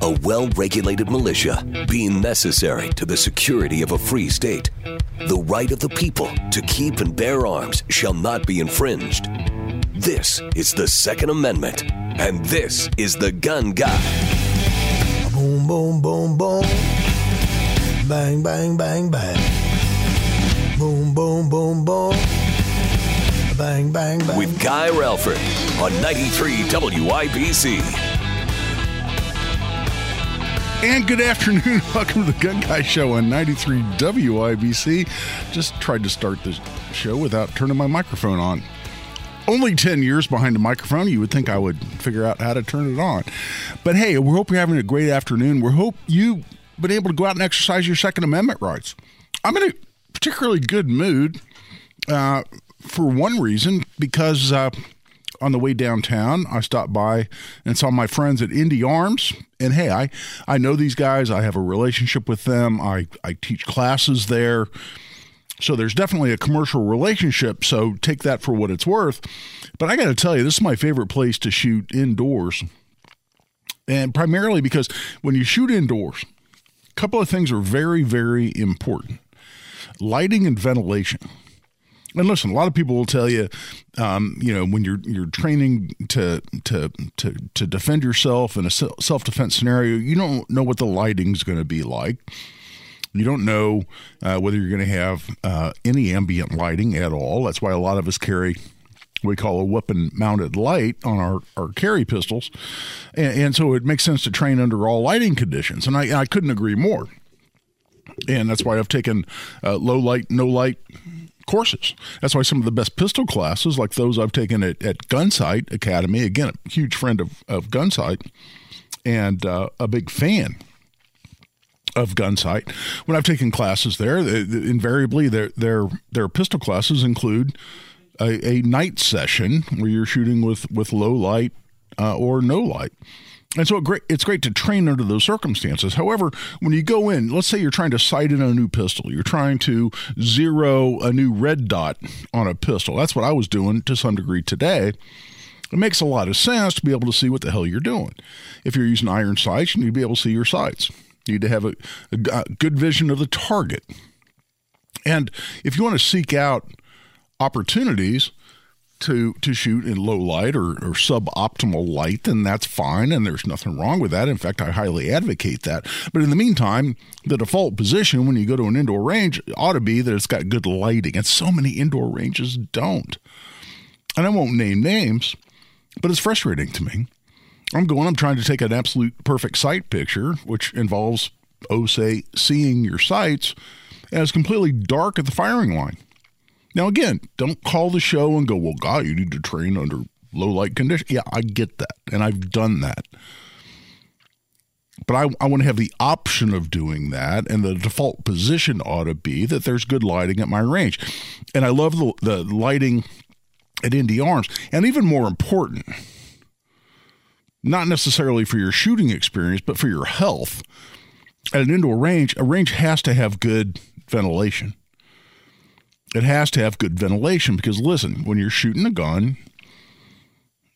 A well regulated militia being necessary to the security of a free state. The right of the people to keep and bear arms shall not be infringed. This is the Second Amendment, and this is the Gun Guy. Boom, boom, boom, boom. Bang, bang, bang, bang. Boom, boom, boom, boom. Bang, bang, bang. With Guy Relford on 93 WIBC. And good afternoon. Welcome to the Gun Guy Show on 93 WIBC. Just tried to start this show without turning my microphone on. Only 10 years behind the microphone, you would think I would figure out how to turn it on. But hey, we hope you're having a great afternoon. We hope you've been able to go out and exercise your Second Amendment rights. I'm in a particularly good mood uh, for one reason, because uh, on the way downtown, I stopped by and saw my friends at Indy Arms. And hey, I, I know these guys. I have a relationship with them. I, I teach classes there. So there's definitely a commercial relationship. So take that for what it's worth. But I got to tell you, this is my favorite place to shoot indoors. And primarily because when you shoot indoors, a couple of things are very, very important lighting and ventilation. And listen, a lot of people will tell you, um, you know, when you're you're training to to to to defend yourself in a self defense scenario, you don't know what the lighting's going to be like. You don't know uh, whether you're going to have uh, any ambient lighting at all. That's why a lot of us carry we call a weapon mounted light on our, our carry pistols. And, and, so it makes sense to train under all lighting conditions. And I, I couldn't agree more. And that's why I've taken uh, low light, no light courses. That's why some of the best pistol classes, like those I've taken at, at Gunsite Academy, again, a huge friend of, of Gunsite and uh, a big fan of Gunsite. When I've taken classes there, they, they, invariably their their their pistol classes include a, a, night session where you're shooting with with low light uh, or no light. And so it great, it's great to train under those circumstances. However, when you go in, let's say you're trying to sight in a new pistol, you're trying to zero a new red dot on a pistol. That's what I was doing to some degree today. It makes a lot of sense to be able to see what the hell you're doing. If you're using iron sights, you need to be able to see your sights. You need to have a, a, a good vision of the target. And if you want to seek out opportunities, to to shoot in low light or, or suboptimal light, then that's fine, and there's nothing wrong with that. In fact, I highly advocate that. But in the meantime, the default position when you go to an indoor range ought to be that it's got good lighting, and so many indoor ranges don't. And I won't name names, but it's frustrating to me. I'm going, I'm trying to take an absolute perfect sight picture, which involves, oh, say, seeing your sights, and it's completely dark at the firing line. Now, again, don't call the show and go, well, God, you need to train under low light conditions. Yeah, I get that. And I've done that. But I, I want to have the option of doing that. And the default position ought to be that there's good lighting at my range. And I love the, the lighting at Indy Arms. And even more important, not necessarily for your shooting experience, but for your health. At an indoor range, a range has to have good ventilation it has to have good ventilation because listen, when you're shooting a gun,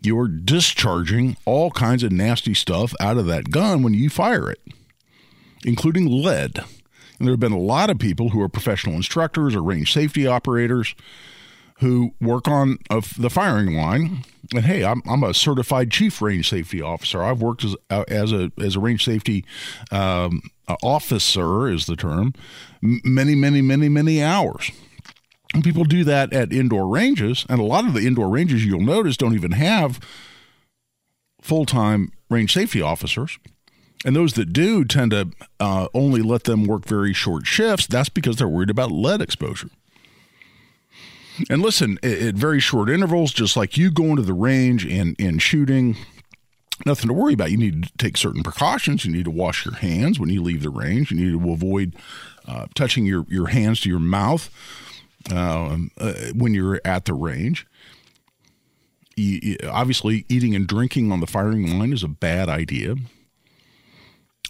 you're discharging all kinds of nasty stuff out of that gun when you fire it, including lead. And there have been a lot of people who are professional instructors or range safety operators who work on the firing line. And hey, I'm, I'm a certified chief range safety officer. I've worked as, uh, as a as a range safety um, officer, is the term, many, many, many, many hours. And people do that at indoor ranges, and a lot of the indoor ranges you'll notice don't even have full time range safety officers. And those that do tend to uh, only let them work very short shifts. That's because they're worried about lead exposure. And listen, at, very short intervals, just like you going to the range and, and shooting nothing to worry about. You need to take certain precautions. You need to wash your hands when you leave the range. You need to avoid uh, touching your, your hands to your mouth um, uh, when you're at the range. You, you- obviously, eating and drinking on the firing line is a bad idea.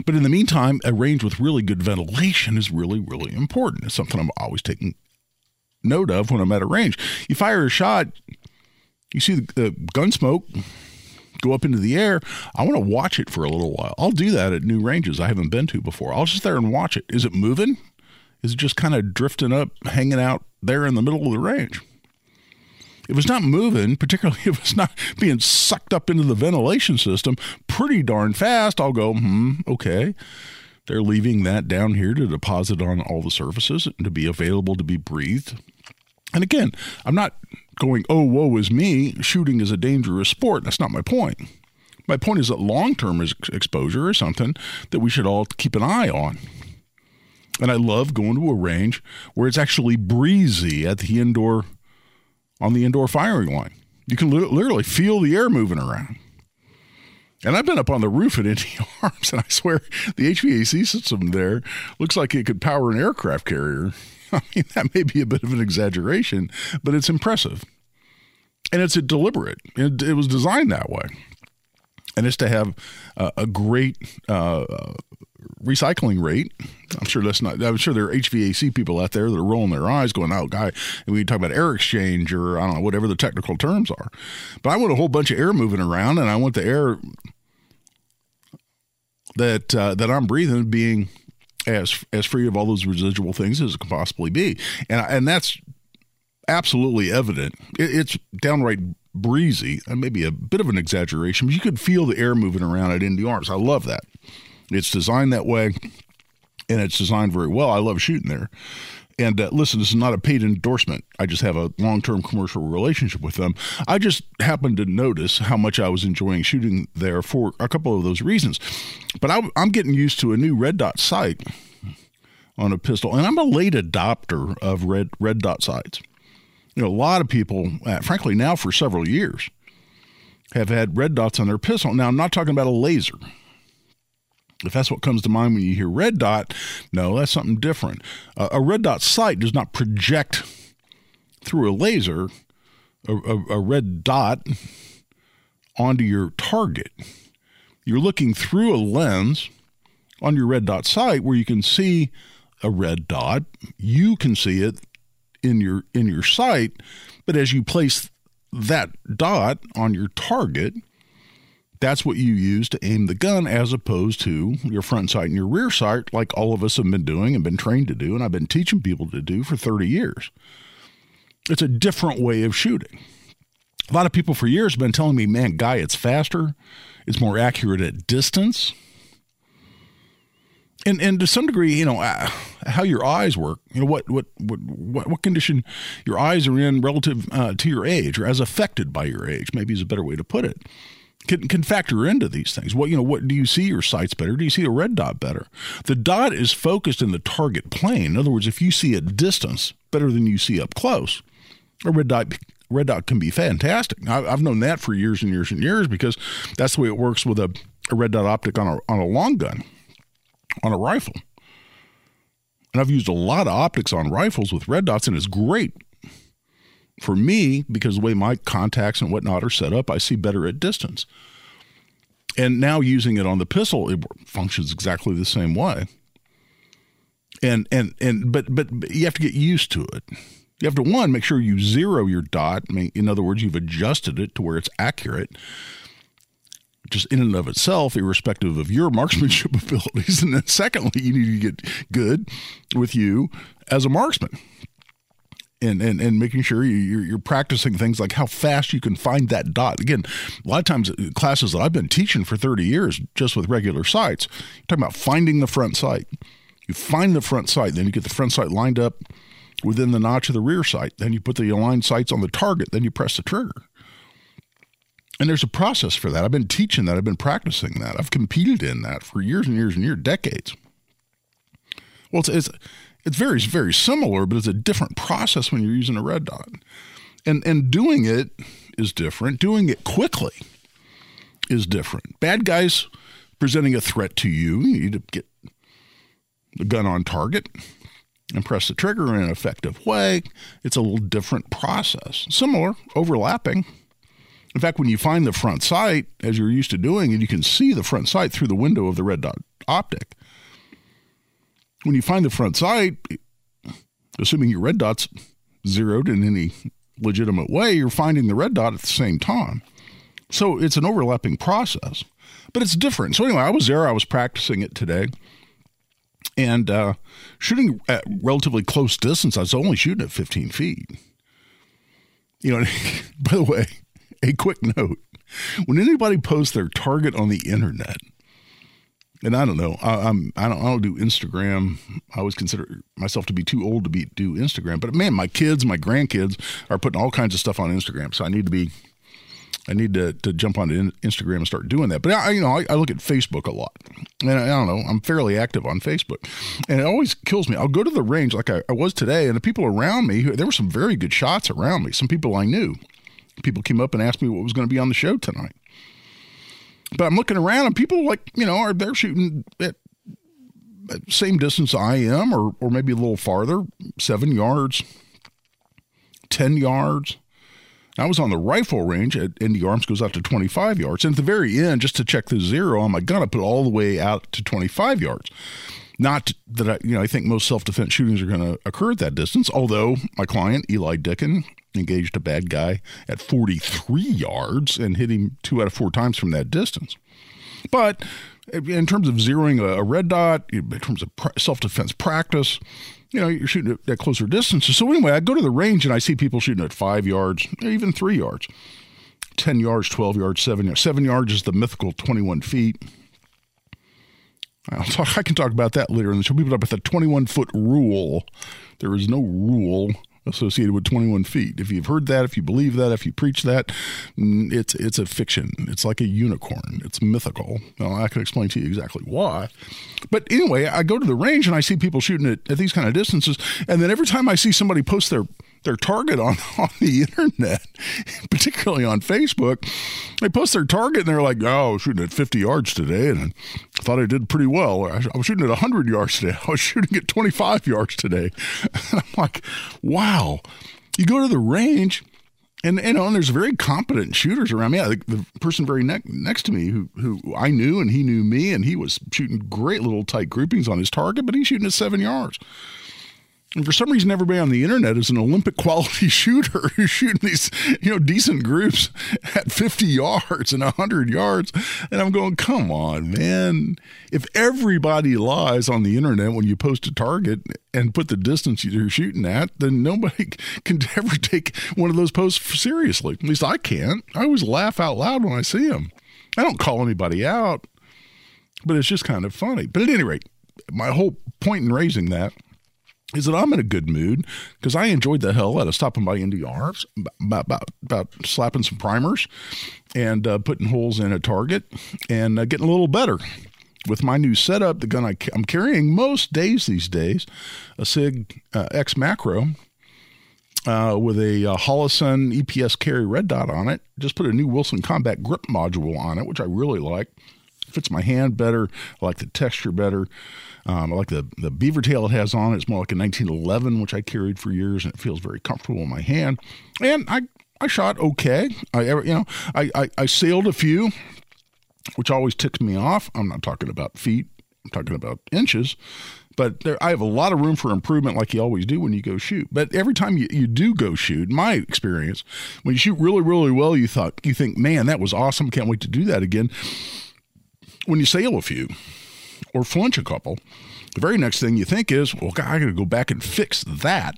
But in the meantime, a range with really good ventilation is really, really important. It's something I'm always taking note of when I'm at a range. You fire a shot, you see the, the gun smoke go up into the air. I want to watch it for a little while. I'll do that at new ranges I haven't been to before. I'll just there and watch it. Is it moving? Is just kind of drifting up, hanging out there in the middle of the range? If it's not moving, particularly if it's not being sucked up into the ventilation system pretty darn fast, I'll go, hmm, okay. They're leaving that down here to deposit on all the surfaces and to be available to be breathed. And again, I'm not going, oh, woe is me. Shooting is a dangerous sport. That's not my point. My point is that long term exposure is something that we should all keep an eye on. And I love going to a range where it's actually breezy at the indoor, on the indoor firing line. You can li- literally feel the air moving around. And I've been up on the roof at Indy Arms, and I swear the HVAC system there looks like it could power an aircraft carrier. I mean, that may be a bit of an exaggeration, but it's impressive. And it's a deliberate. It, it was designed that way. And it's to have uh, a great uh, recycling rate. I'm sure that's not. I'm sure there are HVAC people out there that are rolling their eyes, going, "Oh, guy," and we talk about air exchange or I don't know whatever the technical terms are. But I want a whole bunch of air moving around, and I want the air that uh, that I'm breathing being as as free of all those residual things as it can possibly be, and and that's absolutely evident. It, it's downright breezy, and maybe a bit of an exaggeration, but you could feel the air moving around at Indy Arms. I love that. It's designed that way, and it's designed very well. I love shooting there. And uh, listen, this is not a paid endorsement. I just have a long term commercial relationship with them. I just happened to notice how much I was enjoying shooting there for a couple of those reasons. But I, I'm getting used to a new red dot sight on a pistol, and I'm a late adopter of red red dot sights. You know, a lot of people, uh, frankly, now for several years, have had red dots on their pistol. Now, I'm not talking about a laser. If that's what comes to mind when you hear red dot, no, that's something different. Uh, a red dot sight does not project through a laser a, a, a red dot onto your target. You're looking through a lens on your red dot sight where you can see a red dot. You can see it in your in your sight, but as you place that dot on your target, that's what you use to aim the gun as opposed to your front sight and your rear sight, like all of us have been doing and been trained to do, and I've been teaching people to do for 30 years. It's a different way of shooting. A lot of people for years have been telling me, man, Guy, it's faster, it's more accurate at distance. And, and to some degree, you know, uh, how your eyes work, you know, what, what, what, what, condition your eyes are in relative uh, to your age or as affected by your age, maybe is a better way to put it can, can factor into these things. What you know, what do you see your sights better? Do you see a red dot better? The dot is focused in the target plane. In other words, if you see at distance better than you see up close, a red dot red dot can be fantastic. I, I've known that for years and years and years because that's the way it works with a, a red dot optic on a on a long gun, on a rifle. And I've used a lot of optics on rifles with red dots, and it's great for me, because the way my contacts and whatnot are set up, I see better at distance. And now using it on the pistol, it functions exactly the same way. And and and but but, you have to get used to it. You have to one make sure you zero your dot. In other words, you've adjusted it to where it's accurate, just in and of itself, irrespective of your marksmanship abilities. And then secondly, you need to get good with you as a marksman and, and, and making sure you, are you're practicing things like how fast you can find that dot. Again, a lot of times uh, classes that I've been teaching for 30 years just with regular sights, you're talking about finding the front sight. You find the front sight, then you get the front sight lined up within the notch of the rear sight. Then you put the aligned sights on the target, then you press the trigger. And there's a process for that. I've been teaching that. I've been practicing that. I've competed in that for years and years and years, decades. Well, it's, it's it's very, very similar, but it's a different process when you're using a red dot. And, and doing it is different. Doing it quickly is different. Bad guys presenting a threat to you, you need to get the gun on target and press the trigger in an effective way. It's a little different process. Similar, overlapping. In fact, when you find the front sight, as you're used to doing, and you can see the front sight through the window of the red dot optic, when you find the front sight, assuming your red dot's zeroed in any legitimate way, you're finding the red dot at the same time. So it's an overlapping process, but it's different. So anyway, I was there. I was practicing it today, and uh, shooting at relatively close distance. I was only shooting at 15 feet. You know, by the way, a quick note: when anybody posts their target on the internet, and I don't know, I, I'm I don't I don't do Instagram. I always consider myself to be too old to be do Instagram. But man, my kids, my grandkids are putting all kinds of stuff on Instagram, so I need to be I need to, to jump onto Instagram and start doing that. But I, you know, I, I look at Facebook a lot, and I, I, don't know, I'm fairly active on Facebook, and it always kills me. I'll go to the range like I, I was today, and the people around me, there were some very good shots around me. Some people I knew. People came up and asked me what was going to be on the show tonight. But I'm looking around, and people like you know are they're shooting at same distance I am, or or maybe a little farther, seven yards, ten yards I was on the rifle range at Indy Arms goes out to 25 yards. And at the very end, just to check the zero on my gun, I put all the way out to 25 yards. Not that I, you know, I think most self defense shootings are going to occur at that distance. Although my client Eli Dicken engaged a bad guy at 43 yards and hit him two out of four times from that distance. But in terms of zeroing a, red dot, in terms of self defense practice, you know, you're shooting at, closer distances. So anyway, I go to the range and I see people shooting at five yards, even three yards, 10 yards, 12 yards, seven yards. Seven yards is the mythical 21 feet. I'll talk, I can talk about that later in the show. People talk about the 21 foot rule. There is no rule associated with 21 feet. If you've heard that, if you believe that, if you preach that, mm, it's it's a fiction. It's like a unicorn. It's mythical. I can explain to you exactly why. But anyway, I go to the range and I see people shooting at, at these kind of distances, and then every time I see somebody post their their target on, on the internet, particularly on Facebook. They post their target and they're like, oh, I was shooting at 50 yards today and I thought I did pretty well. I was shooting at 100 yards today. I was shooting at 25 yards today. And I'm like, wow. You go to the range and you know, and there's very competent shooters around me. Yeah, the, the person very ne- next to me, who who I knew, and he knew me, and he was shooting great little tight groupings on his target, but he's shooting at seven yards. And for some reason, everybody on the internet is an Olympic quality shooter who's shooting these, you know, decent groups at 50 yards and 100 yards. And I'm going, come on, man. If everybody lies on the internet when you post a target and put the distance you're shooting at, then nobody can ever take one of those posts seriously. At least I can't. I always laugh out loud when I see them. I don't call anybody out, but it's just kind of funny. But at any rate, my whole point in raising that is that I'm in a good mood because I enjoyed the hell out of stopping by Indy Arms about, about, about slapping some primers and uh, putting holes in a target and uh, getting a little better with my new setup. The gun I, am carrying most days these days, a Sig uh, X Macro. Uh, with a uh, Holosun EPS carry red dot on it. Just put a new Wilson Combat grip module on it, which I really like. Fits my hand better. I like the texture better. Um, I like the, the beaver tail it has on it. It's more like a 1911, which I carried for years, and it feels very comfortable in my hand. And I, I shot okay. I ever you know I, I, I sailed a few, which always ticks me off. I'm not talking about feet. I'm talking about inches. But there, I have a lot of room for improvement, like you always do when you go shoot. But every time you, you do go shoot, my experience, when you shoot really, really well, you thought you think, man, that was awesome. Can't wait to do that again. When you sail a few, or flinch a couple, the very next thing you think is, well, I got to go back and fix that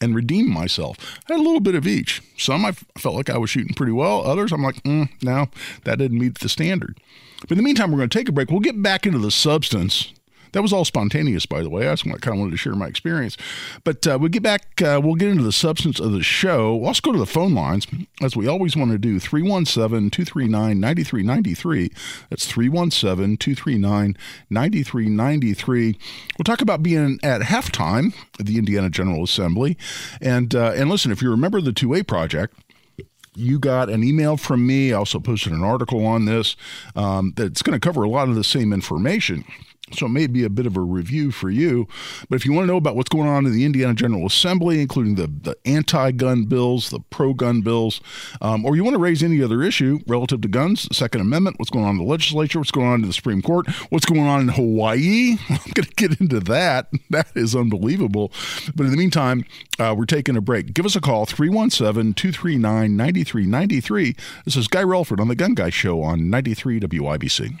and redeem myself. I had a little bit of each. Some I felt like I was shooting pretty well. Others I'm like, mm, no, that didn't meet the standard. But in the meantime, we're going to take a break. We'll get back into the substance that was all spontaneous, by the way. I just kind of wanted to share my experience. But uh, we'll get back, uh, we'll get into the substance of the show. Let's go to the phone lines, as we always want to do 317 239 9393. That's 317 239 9393. We'll talk about being at halftime at the Indiana General Assembly. And, uh, and listen, if you remember the 2A project, you got an email from me. I also posted an article on this um, that's going to cover a lot of the same information. So it may be a bit of a review for you. But if you want to know about what's going on in the Indiana General Assembly, including the, the anti gun bills, the pro gun bills, um, or you want to raise any other issue relative to guns, the Second Amendment, what's going on in the legislature, what's going on in the Supreme Court, what's going on in Hawaii, I'm going to get into that. That is unbelievable. But in the meantime, uh, we're taking a break. Give us a call, 317 239 9393. This is Guy Relford on The Gun Guy Show on 93 WIBC.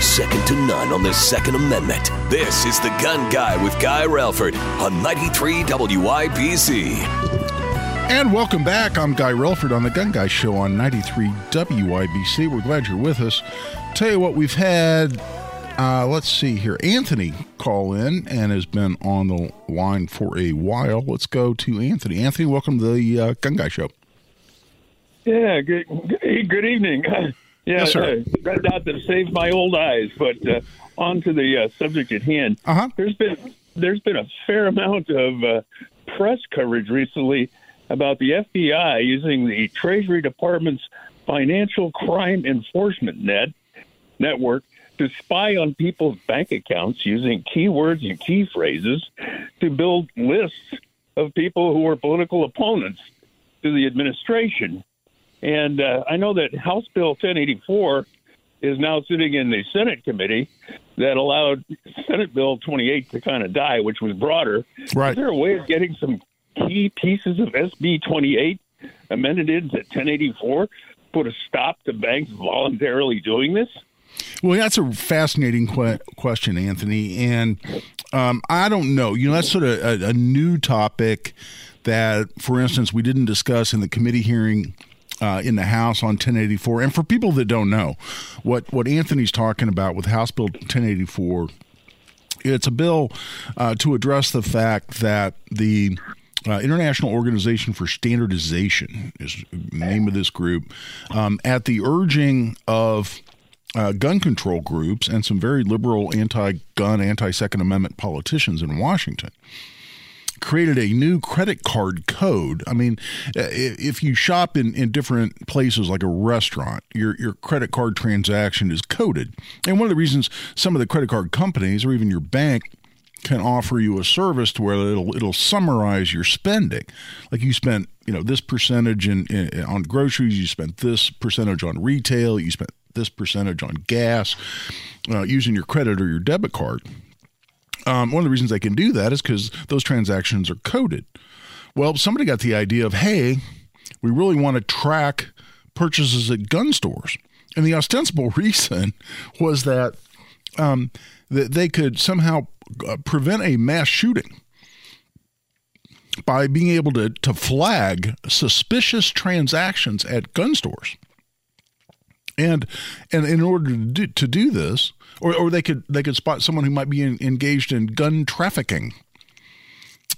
Second to none on the Second Amendment. This is The Gun Guy with Guy Relford on 93 WIBC. And welcome back. I'm Guy Relford on the Gun Guy Show on 93 WIBC. We're glad you're with us. Tell you what, we've had, uh, let's see here, Anthony call in and has been on the line for a while. Let's go to Anthony. Anthony, welcome to the uh, Gun Guy Show. Yeah, good, good, good evening. Yeah, Yes, sir. uh, not to save my old eyes, but uh, on to the uh, subject at hand. Uh-huh. There's been there's been a fair amount of uh, press coverage recently about the FBI using the Treasury Department's Financial Crime Enforcement Net network to spy on people's bank accounts using keywords and key phrases to build lists of people who were political opponents to the administration. And uh, I know that House Bill 1084 is now sitting in the Senate committee that allowed Senate Bill 28 to kind of die, which was broader. Right. Is there a way of getting some key pieces of SB 28 amended into 1084? Put a stop to banks voluntarily doing this? Well, that's a fascinating que- question, Anthony. And um, I don't know. You know, that's sort of a, a new topic that, for instance, we didn't discuss in the committee hearing uh, in the House on 1084. And for people that don't know, what, what Anthony's talking about with House Bill 1084, it's a bill uh, to address the fact that the uh, International Organization for Standardization is the name of this group, um, at the urging of uh, gun control groups and some very liberal anti gun, anti Second Amendment politicians in Washington created a new credit card code. I mean, uh, if you shop in, in different places like a restaurant, your your credit card transaction is coded. And one of the reasons some of the credit card companies or even your bank can offer you a service to where it'll it'll summarize your spending. Like you spent, you know, this percentage in, in on groceries, you spent this percentage on retail, you spent this percentage on gas, uh, using your credit or your debit card. Um, one of the reasons they can do that is because those transactions are coded. Well, somebody got the idea of, hey, we really want to track purchases at gun stores. And the ostensible reason was that, um, that they could somehow uh, prevent a mass shooting by being able to, to flag suspicious transactions at gun stores. And and in order to do, to do this, or, or they could they could spot someone who might be in, engaged in gun trafficking.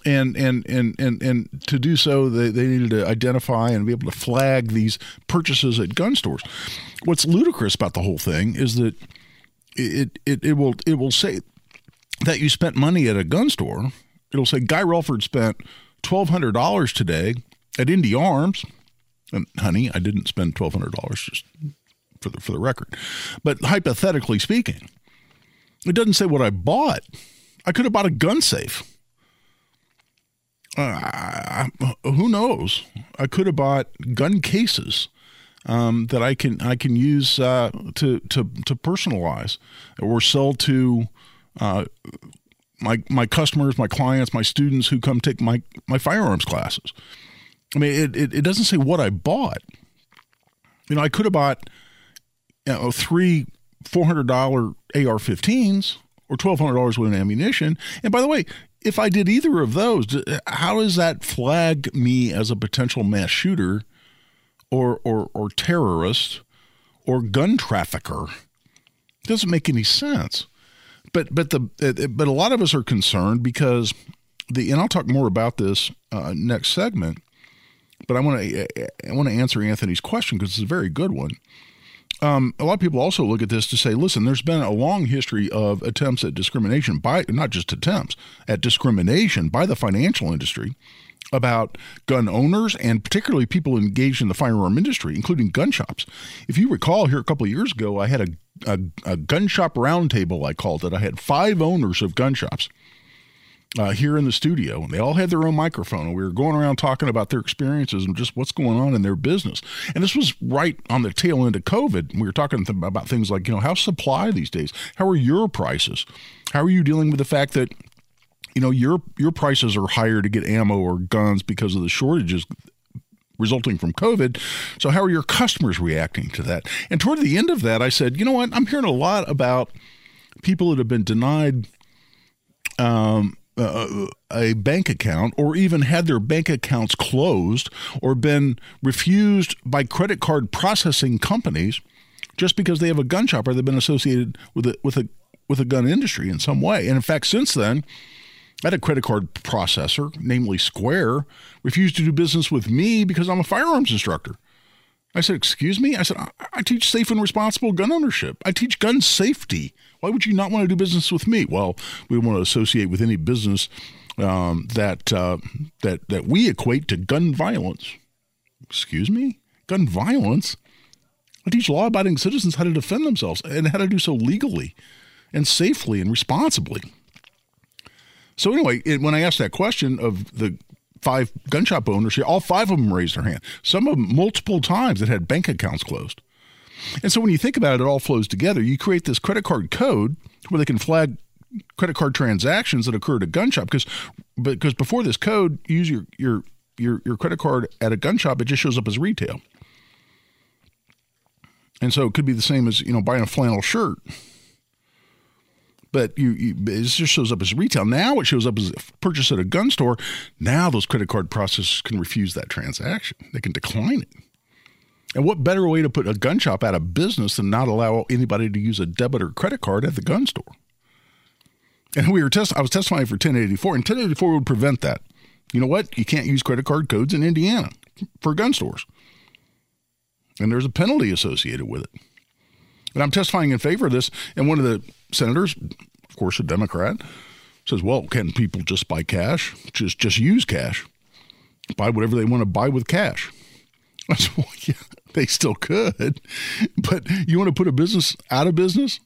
And and and and and to do so, they, they needed to identify and be able to flag these purchases at gun stores. What's ludicrous about the whole thing is that it it, it will it will say that you spent money at a gun store. It'll say Guy Relford spent twelve hundred dollars today at Indy Arms. And honey, I didn't spend twelve hundred dollars just for the for the record. But hypothetically speaking, it doesn't say what I bought. I could have bought a gun safe. Uh, who knows? I could have bought gun cases um, that I can I can use uh, to to to personalize or sell to uh, my my customers, my clients, my students who come take my my firearms classes. I mean, it it, it doesn't say what I bought. You know, I could have bought you know three four hundred dollar AR-15s or twelve hundred dollars with an ammunition. And by the way, if I did either of those, how does that flag me as a potential mass shooter or or or terrorist or gun trafficker? It doesn't make any sense. But but the but a lot of us are concerned because the and I'll talk more about this uh, next segment. But I want to I want to answer Anthony's question because it's a very good one. Um, a lot of people also look at this to say, listen, there's been a long history of attempts at discrimination by not just attempts at discrimination by the financial industry about gun owners and particularly people engaged in the firearm industry, including gun shops. If you recall, here a couple of years ago, I had a, a, a gun shop roundtable, I called it. I had five owners of gun shops uh, here in the studio, and they all had their own microphone, and we were going around talking about their experiences and just what's going on in their business. And this was right on the tail end of COVID. We were talking about things like, you know, how supply these days? How are your prices? How are you dealing with the fact that, you know, your your prices are higher to get ammo or guns because of the shortages resulting from COVID. So, how are your customers reacting to that? And toward the end of that, I said, you know what? I'm hearing a lot about people that have been denied um, uh, a bank account or even had their bank accounts closed or been refused by credit card processing companies just because they have a gun shop or they've been associated with a with a with a gun industry in some way. And in fact, since then, I had a credit card processor, namely Square, refused to do business with me because I'm a firearms instructor. I said, Excuse me? I said, I, I teach safe and responsible gun ownership. I teach gun safety. Why would you not want to do business with me? Well, we don't want to associate with any business um, that uh, that that we equate to gun violence. Excuse me, gun violence. I teach law-abiding citizens how to defend themselves and how to do so legally and safely and responsibly. So anyway, it, when I asked that question of the five gun shop owners, all five of them raised their hand. Some of them multiple times that had bank accounts closed. And so when you think about it, it all flows together. You create this credit card code where they can flag credit card transactions that occur at a gun shop because because before this code, you use your your your your credit card at a gun shop, it just shows up as retail. And so it could be the same as you know buying a flannel shirt, but you, you it just shows up as retail. Now it shows up as a purchase at a gun store. Now those credit card processors can refuse that transaction. They can decline it. And what better way to put a gun shop out of business than not allow anybody to use a debit or credit card at the gun store? And we were test I was testifying for 1084, and 1084 would prevent that. You know what? You can't use credit card codes in Indiana for gun stores. And there's a penalty associated with it. And I'm testifying in favor of this. And one of the senators, of course, a Democrat, says, well, can people just buy cash? Just just use cash. Buy whatever they want to buy with cash. Well, yeah, they still could. But you want to put a business out of business?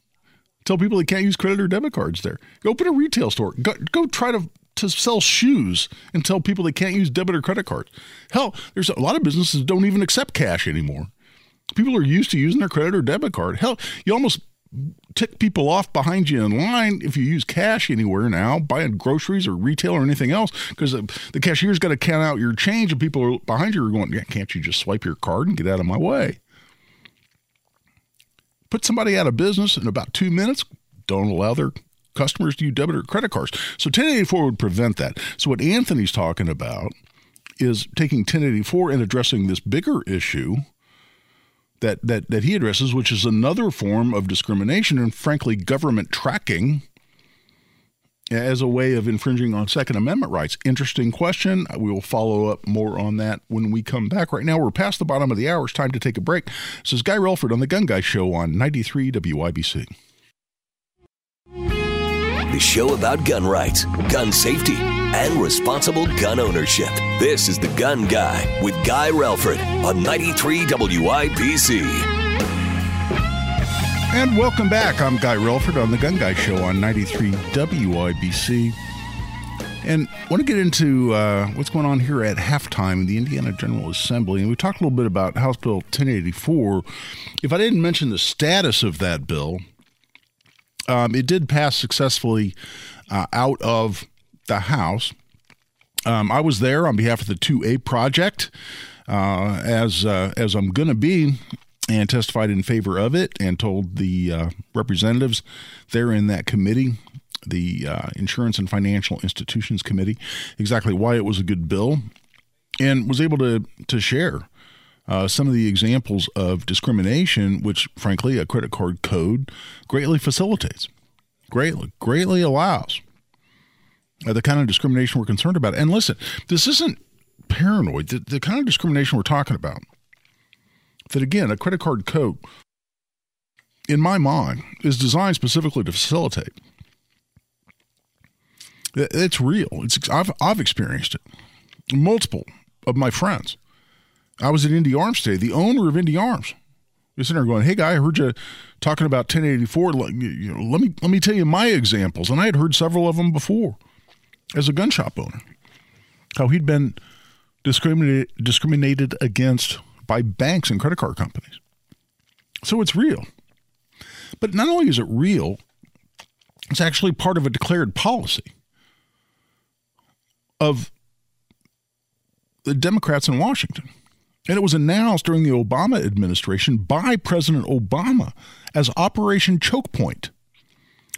Tell people they can't use credit or debit cards there. Go open a retail store. Go, go try to to sell shoes and tell people they can't use debit or credit cards. Hell, there's a lot of businesses don't even accept cash anymore. People are used to using their credit or debit card. Hell, you almost tick people off behind you in line if you use cash anywhere now, buying groceries or retail or anything else, because the, the cashier's got to count out your change, and people are behind you are going, yeah, "Can't you just swipe your card and get out of my way?" Put somebody out of business in about two minutes. Don't allow their customers to use debit or credit cards. So 1084 would prevent that. So what Anthony's talking about is taking 1084 and addressing this bigger issue that, that, that he addresses, which is another form of discrimination and, frankly, government tracking as a way of infringing on Second Amendment rights. Interesting question. We will follow up more on that when we come back. Right now, we're past the bottom of the hour. It's time to take a break. This is Guy Relford on the Gun Guy Show on 93 WIBC. The show about gun rights, gun safety, and responsible gun ownership. This is The Gun Guy with Guy Relford on 93 WIBC. And welcome back. I'm Guy Relford on The Gun Guy Show on 93 WIBC. And I want to get into uh, what's going on here at halftime in the Indiana General Assembly. And we talked a little bit about House Bill 1084. If I didn't mention the status of that bill, um, it did pass successfully uh, out of the House. Um, I was there on behalf of the 2A project, uh, as uh, as I'm going to be, and testified in favor of it, and told the uh, representatives there in that committee the uh, Insurance and Financial Institutions Committee, exactly why it was a good bill, and was able to to share uh, some of the examples of discrimination, which frankly a credit card code greatly facilitates, greatly greatly allows uh, the kind of discrimination we're concerned about. And listen, this isn't paranoid. The, the kind of discrimination we're talking about. That again, a credit card code, in my mind, is designed specifically to facilitate. It's real. It's I've I've experienced it. Multiple of my friends. I was at Indy Arms today. The owner of Indy Arms was sitting there going, "Hey, guy, I heard you talking about 1084. Let, you know, let me let me tell you my examples." And I had heard several of them before, as a gun shop owner, how he'd been discriminated discriminated against by banks and credit card companies. So it's real. But not only is it real, it's actually part of a declared policy of the Democrats in Washington. And it was announced during the Obama administration by President Obama as Operation Choke Point.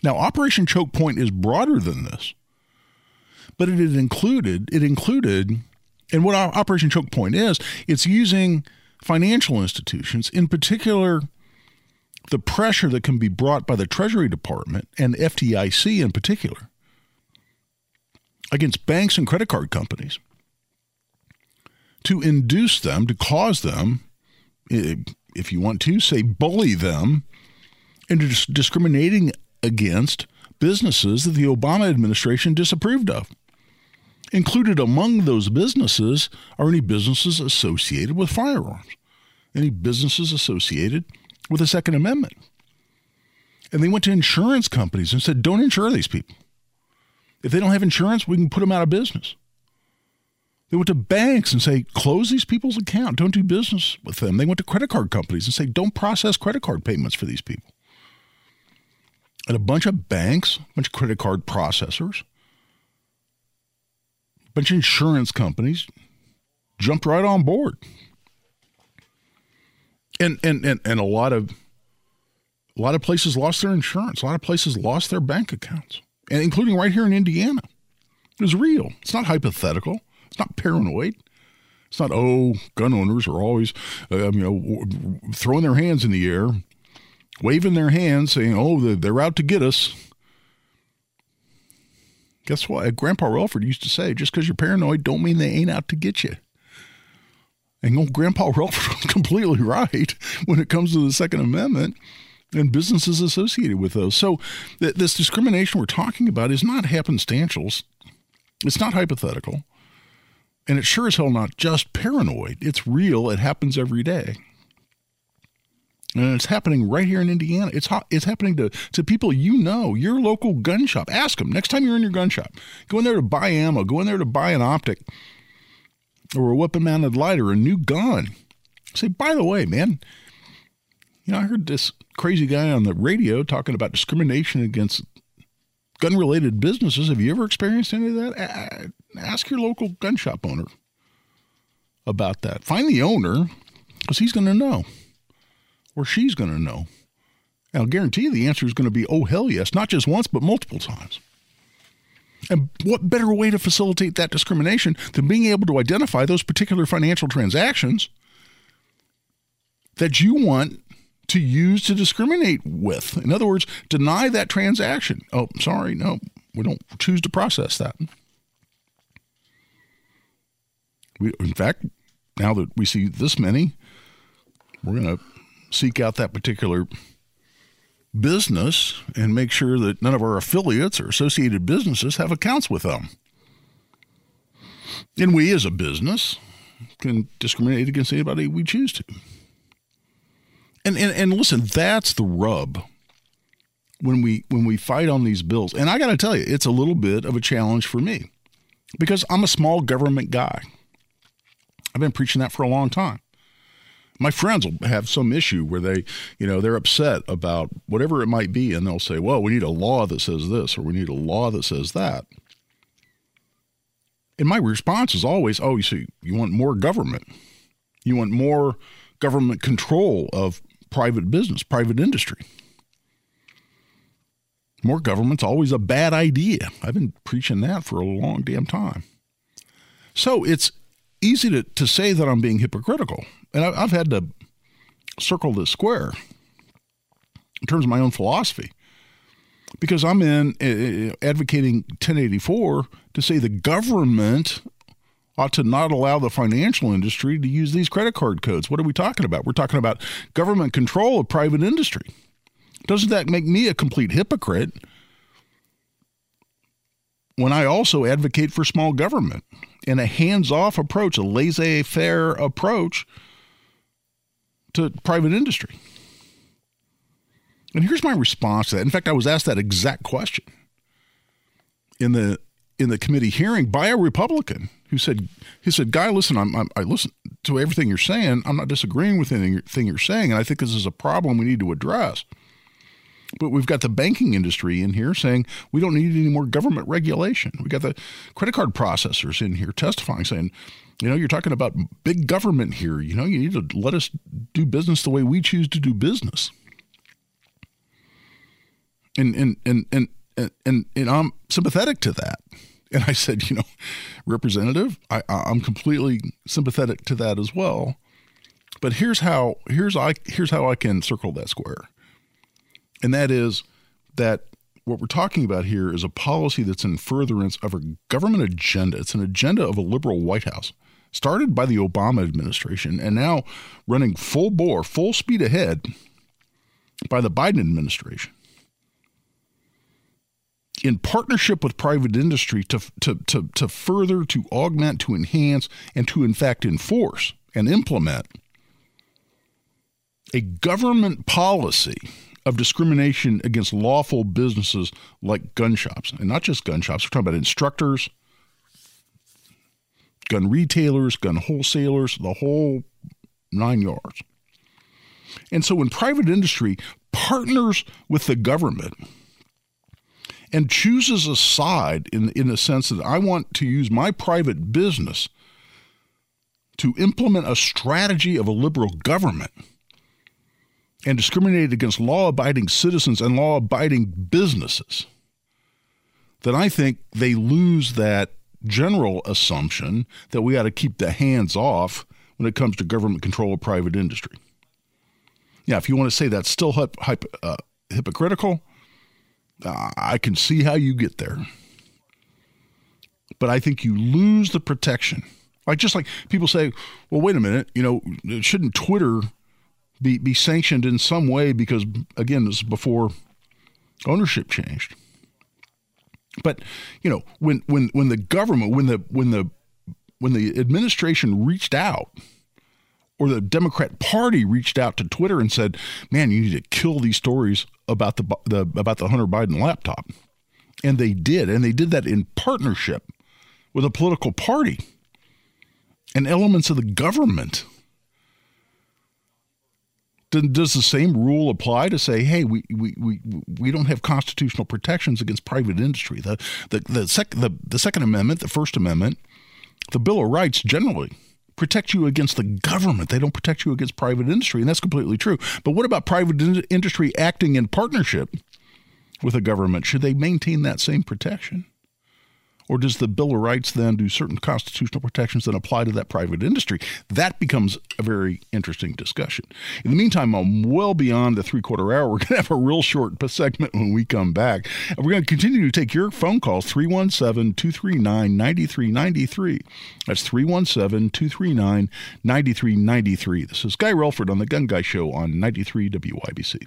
Now, Operation Choke Point is broader than this, but it included it included, and what Operation Choke Point is, it's using financial institutions, in particular, the pressure that can be brought by the Treasury Department and FDIC in particular against banks and credit card companies to induce them, to cause them, if you want to, say, bully them into discriminating against businesses that the Obama administration disapproved of. Included among those businesses are any businesses associated with firearms, any businesses associated with the Second Amendment. And they went to insurance companies and said, don't insure these people. If they don't have insurance, we can put them out of business. They went to banks and say, close these people's account. Don't do business with them. They went to credit card companies and say, don't process credit card payments for these people. And a bunch of banks, a bunch of credit card processors, bunch of insurance companies jumped right on board. And and and, and a lot of a lot of places lost their insurance. A lot of places lost their bank accounts, and including right here in Indiana. It was real. It's not hypothetical. It's not paranoid. It's not, oh, gun owners are always, uh, you know, throwing their hands in the air, waving their hands, saying, oh, they're out to get us. Guess what? Uh, Grandpa Relford used to say, just because you're paranoid don't mean they ain't out to get you. And old Grandpa Relford was completely right when it comes to the Second Amendment and businesses associated with those. So th- this discrimination we're talking about is not happenstantial. It's not hypothetical. And it's sure as hell not just paranoid. It's real. It happens every day. And it's happening right here in Indiana. It's ha- it's happening to, to people you know, your local gun shop. Ask them next time you're in your gun shop. Go in there to buy ammo. Go in there to buy an optic or a weapon mounted light or a new gun. Say, by the way, man, you know, I heard this crazy guy on the radio talking about discrimination against gun related businesses. Have you ever experienced any of that? Ask your local gun shop owner about that. Find the owner because he's going to know or she's going to know. And I'll guarantee you the answer is going to be, oh, hell yes, not just once, but multiple times. And what better way to facilitate that discrimination than being able to identify those particular financial transactions that you want to use to discriminate with? In other words, deny that transaction. Oh, sorry, no, we don't choose to process that. We, in fact, now that we see this many, we're going to seek out that particular business and make sure that none of our affiliates or associated businesses have accounts with them. And we, as a business, can discriminate against anybody we choose to. And, and, and listen, that's the rub when we when we fight on these bills. And I got to tell you, it's a little bit of a challenge for me because I'm a small government guy. I've been preaching that for a long time. My friends will have some issue where they, you know, they're upset about whatever it might be, and they'll say, "Well, we need a law that says this, or we need a law that says that." And my response is always, "Oh, you see, you want more government, you want more government control of private business, private industry." More government's always a bad idea. I've been preaching that for a long damn time. So it's easy to, to say that I'm being hypocritical. And I, I've had to circle this square in terms of my own philosophy because I'm in uh, advocating 1084 to say the government ought to not allow the financial industry to use these credit card codes. What are we talking about? We're talking about government control of private industry. Doesn't that make me a complete hypocrite when I also advocate for small government and a hands off approach, a laissez faire approach to private industry? And here's my response to that. In fact, I was asked that exact question in the in the committee hearing by a Republican who said he said, "Guy, listen, I'm, I'm, i listen to everything you're saying. I'm not disagreeing with anything you're saying, and I think this is a problem we need to address." But we've got the banking industry in here saying we don't need any more government regulation. We got the credit card processors in here testifying, saying, you know, you're talking about big government here. You know, you need to let us do business the way we choose to do business. And and and and and, and, and I'm sympathetic to that. And I said, you know, Representative, I, I'm completely sympathetic to that as well. But here's how here's I here's how I can circle that square. And that is that what we're talking about here is a policy that's in furtherance of a government agenda. It's an agenda of a liberal White House, started by the Obama administration and now running full bore, full speed ahead by the Biden administration in partnership with private industry to, to, to, to further, to augment, to enhance, and to in fact enforce and implement a government policy of discrimination against lawful businesses like gun shops. And not just gun shops, we're talking about instructors, gun retailers, gun wholesalers, the whole nine yards. And so when private industry partners with the government, and chooses a side in, in the sense that I want to use my private business to implement a strategy of a liberal government and discriminate against law abiding citizens and law abiding businesses, then I think they lose that general assumption that we ought to keep the hands off when it comes to government control of private industry. Now, if you want to say that's still uh, hypocritical, I can see how you get there. But I think you lose the protection. Like just like people say, well, wait a minute, you know, shouldn't Twitter be, be sanctioned in some way because again, this is before ownership changed. But, you know, when when when the government, when the when the when the administration reached out or the Democrat Party reached out to Twitter and said, "Man, you need to kill these stories about the, the about the Hunter Biden laptop," and they did, and they did that in partnership with a political party and elements of the government. Does the same rule apply to say, hey, we, we, we, we don't have constitutional protections against private industry? The, the, the, sec, the, the Second Amendment, the First Amendment, the Bill of Rights generally protect you against the government. They don't protect you against private industry, and that's completely true. But what about private in- industry acting in partnership with the government? Should they maintain that same protection? Or does the Bill of Rights then do certain constitutional protections that apply to that private industry? That becomes a very interesting discussion. In the meantime, I'm well beyond the three quarter hour. We're going to have a real short segment when we come back. And we're going to continue to take your phone calls 317 239 9393. That's 317 239 9393. This is Guy Relford on The Gun Guy Show on 93 WIBC.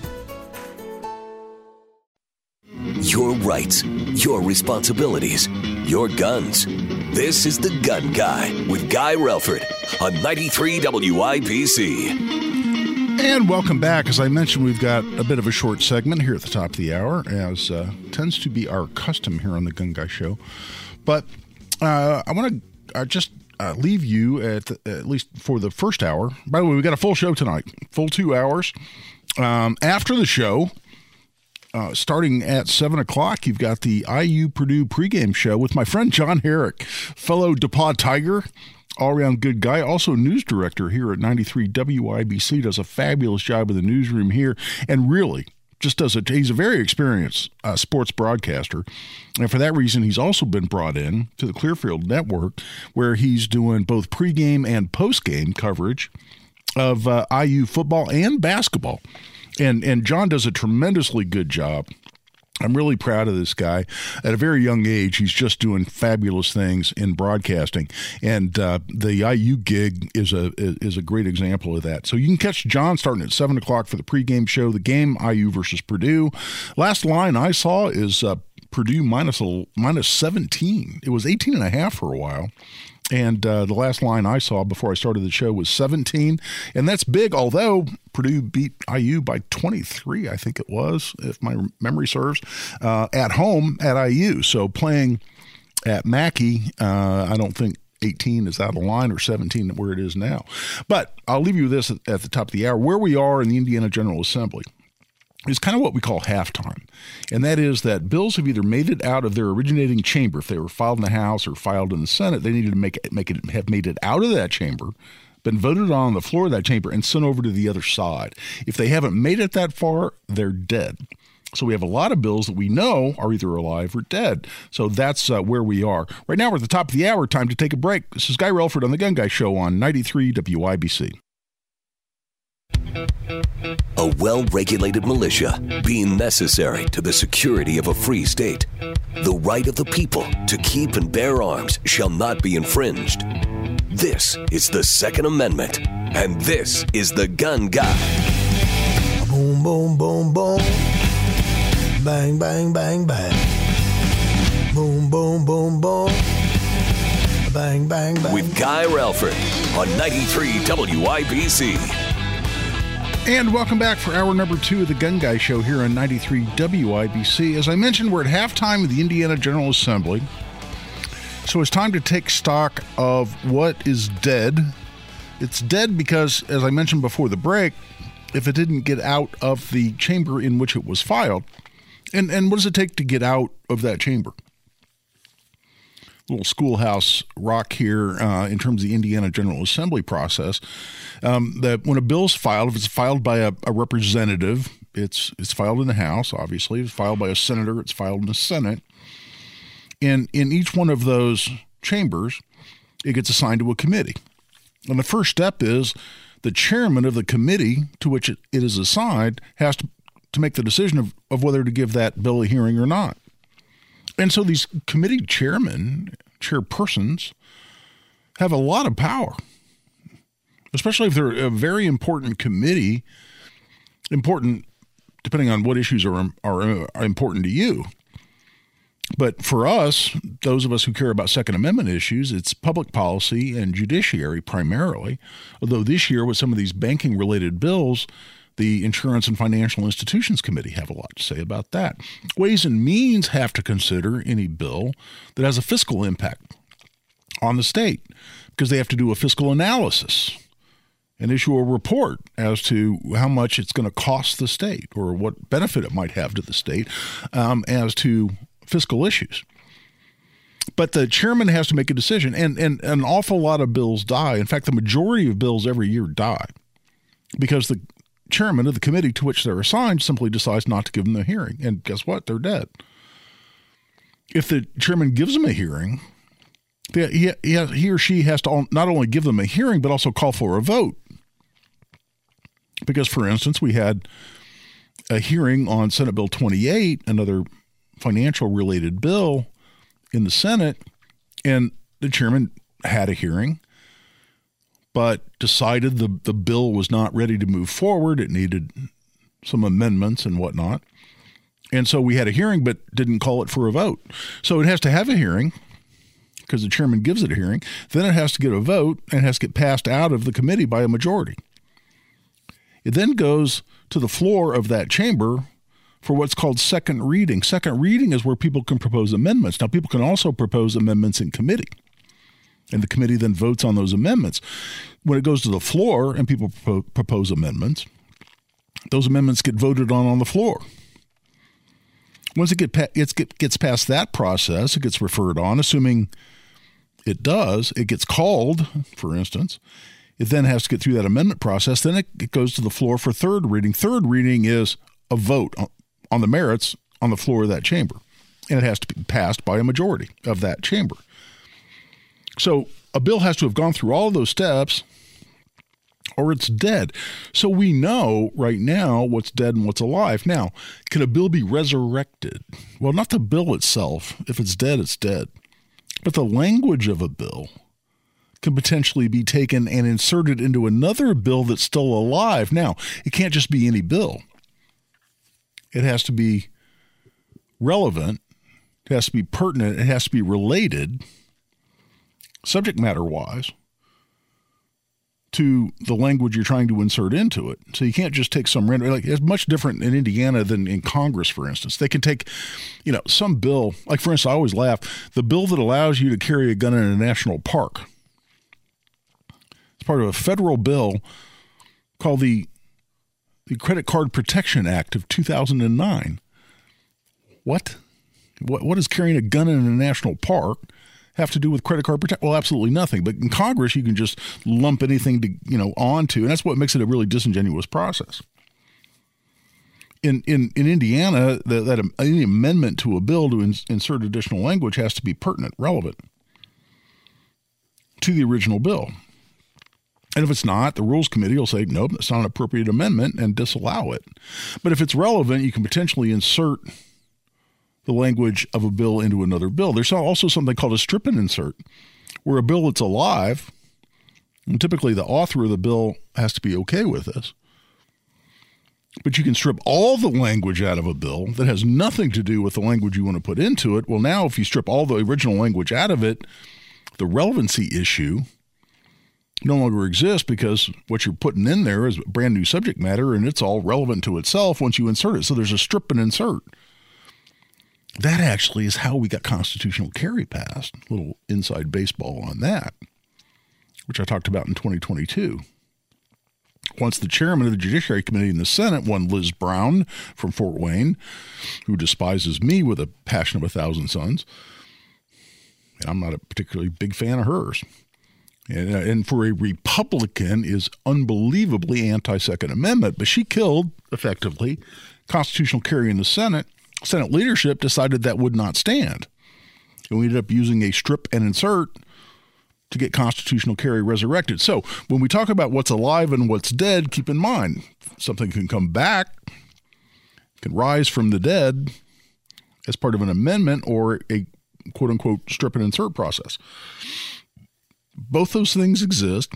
Your rights, your responsibilities, your guns. This is The Gun Guy with Guy Relford on 93 WIBC. And welcome back. As I mentioned, we've got a bit of a short segment here at the top of the hour, as uh, tends to be our custom here on the Gun Guy Show. But uh, I want to uh, just uh, leave you at the, at least for the first hour. By the way, we got a full show tonight, full two hours. Um, after the show, uh, starting at 7 o'clock, you've got the IU Purdue pregame show with my friend John Herrick, fellow DePauw Tiger, all around good guy, also news director here at 93 WIBC, does a fabulous job in the newsroom here, and really just does a he's a very experienced uh, sports broadcaster. And for that reason he's also been brought in to the clearfield network where he's doing both pregame and postgame coverage of uh, iu football and basketball and and John does a tremendously good job. I'm really proud of this guy. At a very young age, he's just doing fabulous things in broadcasting, and uh, the IU gig is a is a great example of that. So you can catch John starting at seven o'clock for the pregame show. The game IU versus Purdue. Last line I saw is uh, Purdue minus a, minus 17. It was 18 and a half for a while. And uh, the last line I saw before I started the show was 17. And that's big, although Purdue beat IU by 23, I think it was, if my memory serves, uh, at home at IU. So playing at Mackey, uh, I don't think 18 is out of line or 17 where it is now. But I'll leave you with this at the top of the hour where we are in the Indiana General Assembly is kind of what we call halftime. And that is that bills have either made it out of their originating chamber, if they were filed in the House or filed in the Senate, they needed to make it, make it have made it out of that chamber, been voted on, the floor of that chamber, and sent over to the other side. If they haven't made it that far, they're dead. So we have a lot of bills that we know are either alive or dead. So that's uh, where we are. Right now, we're at the top of the hour. Time to take a break. This is Guy Relford on the Gun Guy Show on 93 WIBC. A well regulated militia being necessary to the security of a free state. The right of the people to keep and bear arms shall not be infringed. This is the Second Amendment, and this is the Gun Guy. Boom, boom, boom, boom. Bang, bang, bang, bang. Boom, boom, boom, boom. Bang, bang, bang. With Guy Relford on 93 WIBC. And welcome back for hour number two of the Gun Guy Show here on 93 WIBC. As I mentioned, we're at halftime of the Indiana General Assembly. So it's time to take stock of what is dead. It's dead because, as I mentioned before the break, if it didn't get out of the chamber in which it was filed, and, and what does it take to get out of that chamber? Little schoolhouse rock here uh, in terms of the Indiana General Assembly process. Um, that when a bill's filed, if it's filed by a, a, representative, it's it's filed in the House. Obviously, If it's filed by a senator. It's filed in the Senate. In in each one of those chambers, it gets assigned to a committee. And the first step is the chairman of the committee to which it is assigned has to, to make the decision of, of whether to give that bill a hearing or not. And so these committee chairmen, chairpersons, have a lot of power, especially if they're a very important committee, important depending on what issues are, are, are important to you. But for us, those of us who care about Second Amendment issues, it's public policy and judiciary primarily. Although this year, with some of these banking related bills, the Insurance and Financial Institutions Committee have a lot to say about that. Ways and Means have to consider any bill that has a fiscal impact on the state because they have to do a fiscal analysis and issue a report as to how much it's going to cost the state or what benefit it might have to the state um, as to fiscal issues. But the chairman has to make a decision, and, and an awful lot of bills die. In fact, the majority of bills every year die because the chairman of the committee to which they're assigned simply decides not to give them a hearing. And guess what? They're dead. If the chairman gives them a hearing, he, he, he or she has to not only give them a hearing, but also call for a vote. Because, for instance, we had a hearing on Senate Bill 28, another financial related bill in the Senate, and the chairman had a hearing but decided the, the bill was not ready to move forward. It needed some amendments and whatnot. And so we had a hearing, but didn't call it for a vote. So it has to have a hearing because the chairman gives it a hearing. Then it has to get a vote and has to get passed out of the committee by a majority. It then goes to the floor of that chamber for what's called second reading. Second reading is where people can propose amendments. Now, people can also propose amendments in committee, and the committee then votes on those amendments. When it goes to the floor and people propose amendments, those amendments get voted on on the floor. Once it get pa- it gets past that process, it gets referred on, assuming it does, it gets called, for instance. It then has to get through that amendment process. Then it, it goes to the floor for third reading. Third reading is a vote on, on the merits on the floor of that chamber. And it has to be passed by a majority of that chamber. So a bill has to have gone through all those steps or it's dead. So we know right now what's dead and what's alive. Now, can a bill be resurrected? Well, not the bill itself. If it's dead, it's dead. But the language of a bill can potentially be taken and inserted into another bill that's still alive. Now, it can't just be any bill, it has to be relevant, it has to be pertinent, it has to be related, subject matter wise to the language you're trying to insert into it. So you can't just take some random like it's much different in Indiana than in Congress, for instance. They can take, you know, some bill, like for instance, I always laugh, the bill that allows you to carry a gun in a national park. It's part of a federal bill called the the Credit Card Protection Act of 2009. What? What what is carrying a gun in a national park? Have to do with credit card protection? Well, absolutely nothing. But in Congress, you can just lump anything to you know onto, and that's what makes it a really disingenuous process. In in in Indiana, that, that any amendment to a bill to ins- insert additional language has to be pertinent, relevant to the original bill. And if it's not, the Rules Committee will say, nope, it's not an appropriate amendment and disallow it. But if it's relevant, you can potentially insert the language of a bill into another bill. There's also something called a strip and insert, where a bill that's alive, and typically the author of the bill has to be okay with this, but you can strip all the language out of a bill that has nothing to do with the language you want to put into it. Well, now if you strip all the original language out of it, the relevancy issue no longer exists because what you're putting in there is brand new subject matter and it's all relevant to itself once you insert it. So there's a strip and insert. That actually is how we got constitutional carry passed. A little inside baseball on that, which I talked about in 2022. Once the chairman of the Judiciary Committee in the Senate, one Liz Brown from Fort Wayne, who despises me with a passion of a thousand suns, and I'm not a particularly big fan of hers. And, uh, and for a Republican is unbelievably anti-Second Amendment, but she killed effectively constitutional carry in the Senate Senate leadership decided that would not stand. And we ended up using a strip and insert to get constitutional carry resurrected. So when we talk about what's alive and what's dead, keep in mind something can come back, can rise from the dead as part of an amendment or a quote unquote strip and insert process. Both those things exist.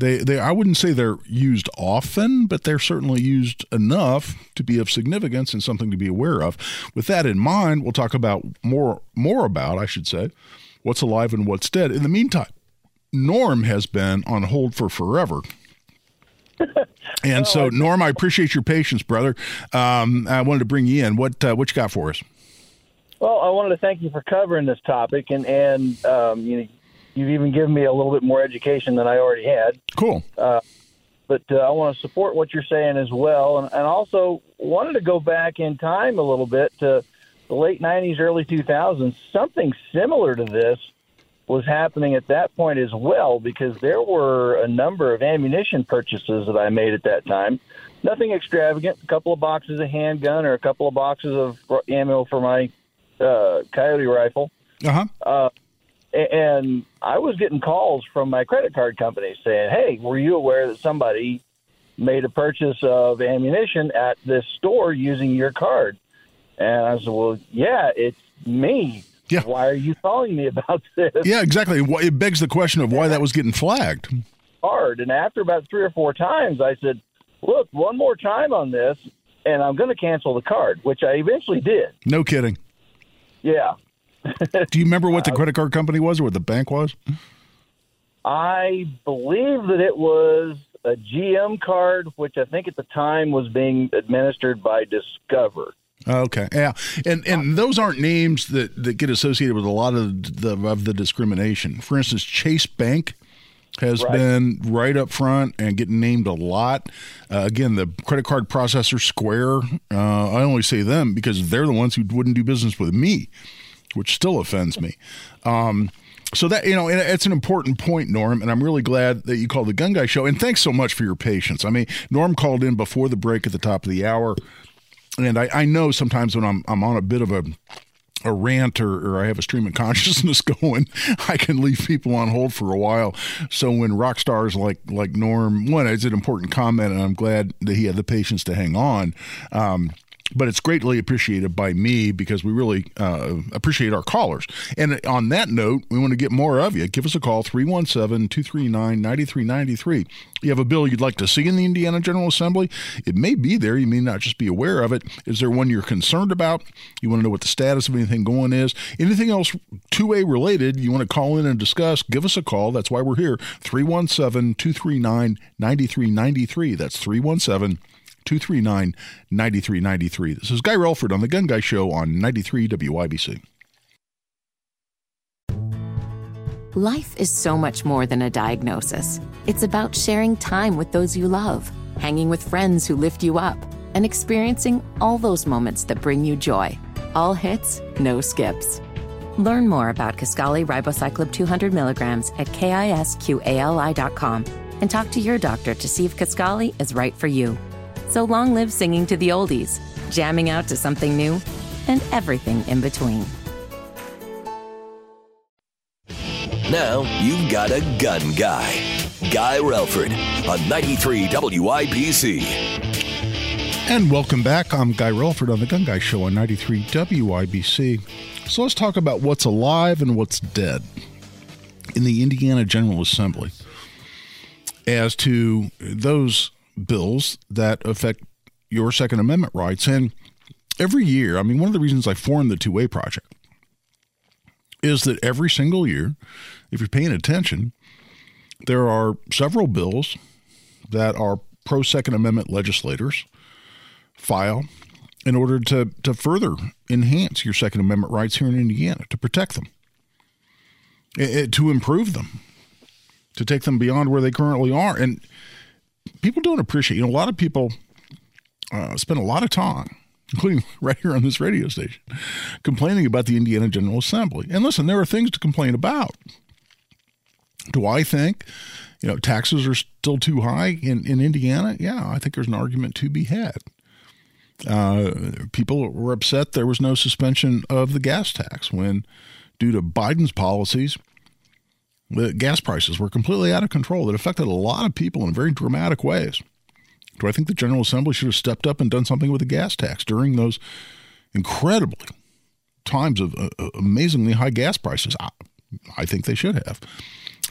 They, they, I wouldn't say they're used often, but they're certainly used enough to be of significance and something to be aware of. With that in mind, we'll talk about more, more about, I should say, what's alive and what's dead. In the meantime, Norm has been on hold for forever. and so, Norm, I appreciate your patience, brother. Um, I wanted to bring you in. What uh, what you got for us? Well, I wanted to thank you for covering this topic, and and um, you know, you've even given me a little bit more education than I already had. Cool. Uh, but uh, I want to support what you're saying as well, and, and also wanted to go back in time a little bit to the late '90s, early 2000s. Something similar to this was happening at that point as well, because there were a number of ammunition purchases that I made at that time. Nothing extravagant, a couple of boxes of handgun or a couple of boxes of ammo for my uh, coyote rifle. Uh-huh. Uh, and I was getting calls from my credit card company saying, "Hey, were you aware that somebody made a purchase of ammunition at this store using your card?" And I said, "Well, yeah, it's me. Yeah. Why are you calling me about this?" Yeah, exactly. It begs the question of why that was getting flagged. Hard. And after about three or four times, I said, "Look, one more time on this, and I'm going to cancel the card," which I eventually did. No kidding. Yeah. Do you remember what the credit card company was or what the bank was? I believe that it was a GM card, which I think at the time was being administered by Discover. Okay, yeah, and and those aren't names that, that get associated with a lot of the of the discrimination. For instance, Chase Bank has right. been right up front and getting named a lot. Uh, again, the credit card processor Square. Uh, I only say them because they're the ones who wouldn't do business with me, which still offends me. Um, so that you know it's an important point norm and i'm really glad that you called the gun guy show and thanks so much for your patience i mean norm called in before the break at the top of the hour and I, I know sometimes when I'm I'm on a bit of a a rant or, or I have a stream of consciousness going, I can leave people on hold for a while. So when rock stars like like Norm, one, it's an important comment, and I'm glad that he had the patience to hang on. Um, but it's greatly appreciated by me because we really uh, appreciate our callers. And on that note, we want to get more of you. Give us a call, 317 239 9393. You have a bill you'd like to see in the Indiana General Assembly? It may be there. You may not just be aware of it. Is there one you're concerned about? You want to know what the status of anything going is? Anything else 2A related you want to call in and discuss? Give us a call. That's why we're here. 317 239 9393. That's 317 239 9393. This is Guy Relford on The Gun Guy Show on 93 WIBC. Life is so much more than a diagnosis. It's about sharing time with those you love, hanging with friends who lift you up, and experiencing all those moments that bring you joy. All hits, no skips. Learn more about Kisqali Ribociclib 200 milligrams at kisqali.com and talk to your doctor to see if Kisqali is right for you. So long live singing to the oldies, jamming out to something new, and everything in between. Now you've got a gun guy. Guy Relford on 93 WIBC. And welcome back. I'm Guy Relford on the Gun Guy Show on 93 WIBC. So let's talk about what's alive and what's dead in the Indiana General Assembly as to those bills that affect your Second Amendment rights. And every year, I mean, one of the reasons I formed the 2A Project is that every single year, if you're paying attention, there are several bills that our pro Second Amendment legislators file in order to, to further enhance your Second Amendment rights here in Indiana, to protect them, it, to improve them, to take them beyond where they currently are. And people don't appreciate. You know, a lot of people uh, spend a lot of time, including right here on this radio station, complaining about the Indiana General Assembly. And listen, there are things to complain about. Do I think, you know, taxes are still too high in, in Indiana? Yeah, I think there's an argument to be had. Uh, people were upset there was no suspension of the gas tax when, due to Biden's policies, the gas prices were completely out of control that affected a lot of people in very dramatic ways. Do I think the General Assembly should have stepped up and done something with the gas tax during those incredibly times of uh, uh amazingly high gas prices? I, I think they should have.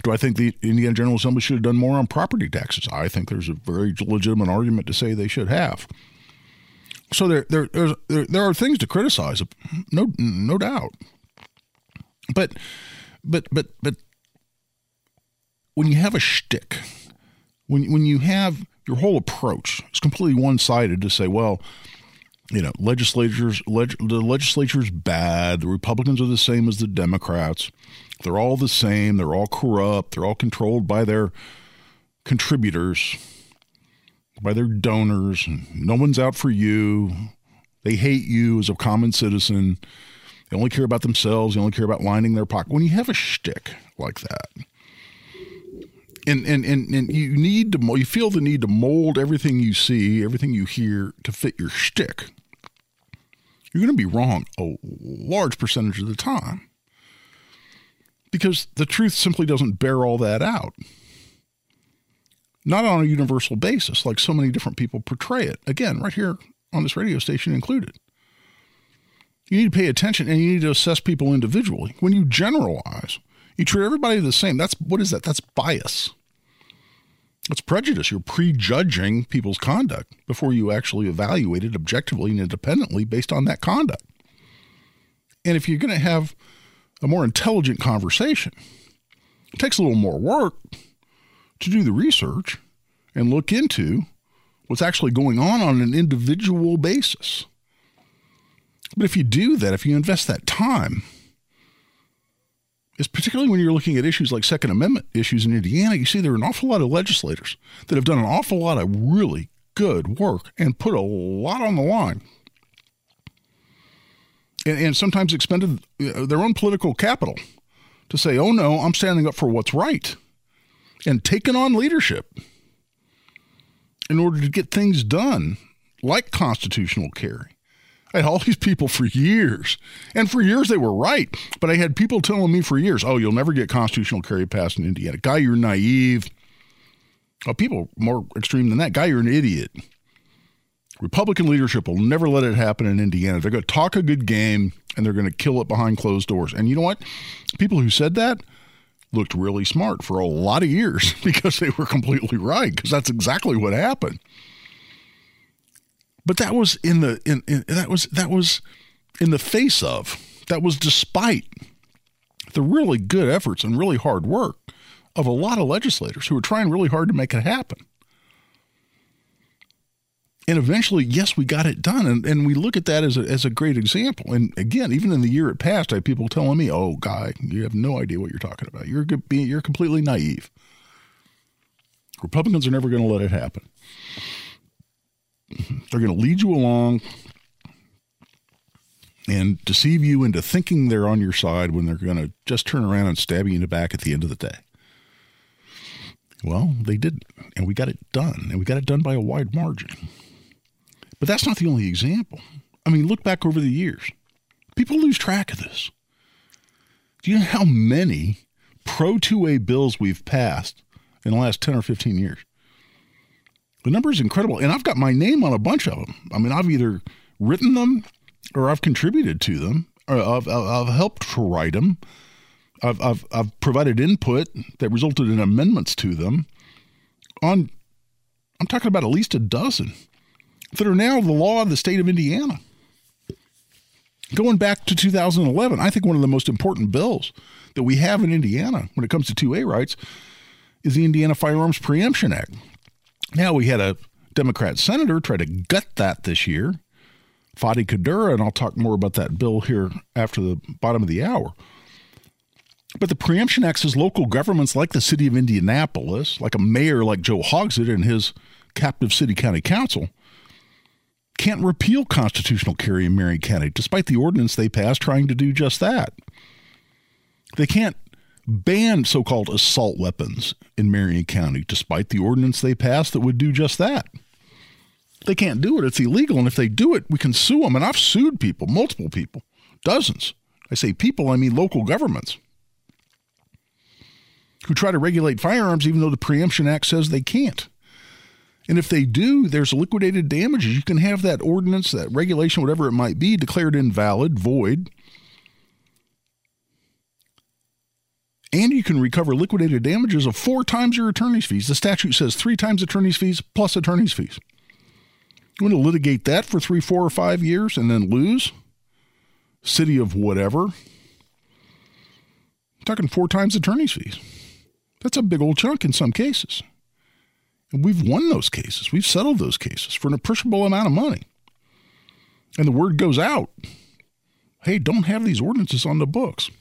Do I think the Indiana General Assembly should have done more on property taxes? I think there's a very legitimate argument to say they should have. So there, there, there, there are things to criticize, no, no doubt. But, but, but, but when you have a shtick, when when you have your whole approach is completely one sided to say, well, you know, legislatures, leg, the legislature's bad. The Republicans are the same as the Democrats. They're all the same. They're all corrupt. They're all controlled by their contributors, by their donors. No one's out for you. They hate you as a common citizen. They only care about themselves. They only care about lining their pocket. When you have a shtick like that, and, and, and, and you need to you feel the need to mold everything you see, everything you hear to fit your shtick. You're going to be wrong a large percentage of the time because the truth simply doesn't bear all that out. Not on a universal basis, like so many different people portray it. Again, right here on this radio station included. You need to pay attention and you need to assess people individually. When you generalize, you treat everybody the same. That's what is that? That's bias. It's prejudice. You're prejudging people's conduct before you actually evaluate it objectively and independently based on that conduct. And if you're going to have a more intelligent conversation, it takes a little more work to do the research and look into what's actually going on on an individual basis. But if you do that, if you invest that time, is particularly when you're looking at issues like Second Amendment issues in Indiana, you see there are an awful lot of legislators that have done an awful lot of really good work and put a lot on the line. And, and sometimes expended uh, their own political capital to say, oh no, I'm standing up for what's right and taken on leadership in order to get things done like constitutional carry. I had all these people for years, and for years they were right. But I had people telling me for years, "Oh, you'll never get constitutional carry passed in Indiana. Guy, you're naive." Oh, people more extreme than that. Guy, you're an idiot. Republican leadership will never let it happen in Indiana. They're going to talk a good game and they're going to kill it behind closed doors. And you know what? People who said that looked really smart for a lot of years because they were completely right because that's exactly what happened. But that was in the in, in that was that was in the face of that was despite the really good efforts and really hard work of a lot of legislators who were trying really hard to make it happen. And eventually, yes, we got it done. And, and we look at that as a, as a great example. And again, even in the year it passed, I had people telling me, oh, Guy, you have no idea what you're talking about. You're, you're completely naive. Republicans are never going to let it happen. They're going to lead you along and deceive you into thinking they're on your side when they're going to just turn around and stab you in the back at the end of the day. Well, they didn't, and we got it done, and we got it done by a wide margin. But that's not the only example. I mean, look back over the years. People lose track of this. Do you know how many pro 2A bills we've passed in the last 10 or 15 years? The number is incredible. And I've got my name on a bunch of them. I mean, I've either written them or I've contributed to them, or I've, I've helped to write them. I've, I've, I've provided input that resulted in amendments to them on, I'm talking about at least a dozen that are now the law of the state of Indiana. Going back to 2011, I think one of the most important bills that we have in Indiana when it comes to 2A rights is the Indiana Firearms Preemption Act. Now, we had a Democrat senator try to gut that this year, Fady Qaddoura, and I'll talk more about that bill here after the bottom of the hour. But the Preemption Act says local governments like the city of Indianapolis, like a mayor like Joe Hogsett and his captive city county council, can't repeal constitutional carry in Marion County, despite the ordinance they passed trying to do just that. They can't ban so called assault weapons in Marion County, despite the ordinance they passed that would do just that. They can't do it. It's illegal. And if they do it, we can sue them. And I've sued people, multiple people, dozens. I say people, I mean local governments who try to regulate firearms even though the Preemption Act says they can't. And if they do, there's liquidated damages. You can have that ordinance, that regulation, whatever it might be, declared invalid, void. And you can recover liquidated damages of four times your attorney's fees. The statute says three times attorney's fees plus attorney's fees. You want to litigate that for three, four, or five years and then lose? City of whatever. I'm talking four times attorney's fees. That's a big old chunk in some cases. And we've won those cases. We've settled those cases for an appreciable amount of money. And the word goes out hey, don't have these ordinances on the books.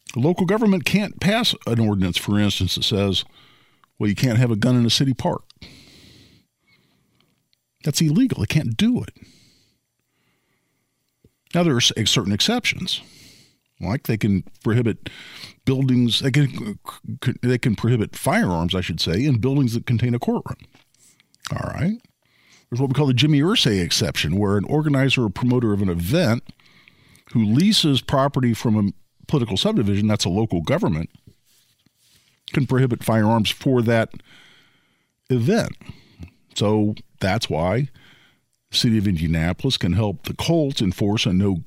The local government can't pass an ordinance, for instance, that says, well, you can't have a gun in a city park. That's illegal. They can't do it. Now, there are certain exceptions. Like they can prohibit buildings, they can, they can prohibit firearms, I should say, in buildings that contain a courtroom. All right. There's what we call the Jimmy Irsay exception, where an organizer or promoter of an event who leases property from a political subdivision, that's a local government, can prohibit firearms for that event. So that's why the city of Indianapolis can help the Colts enforce a no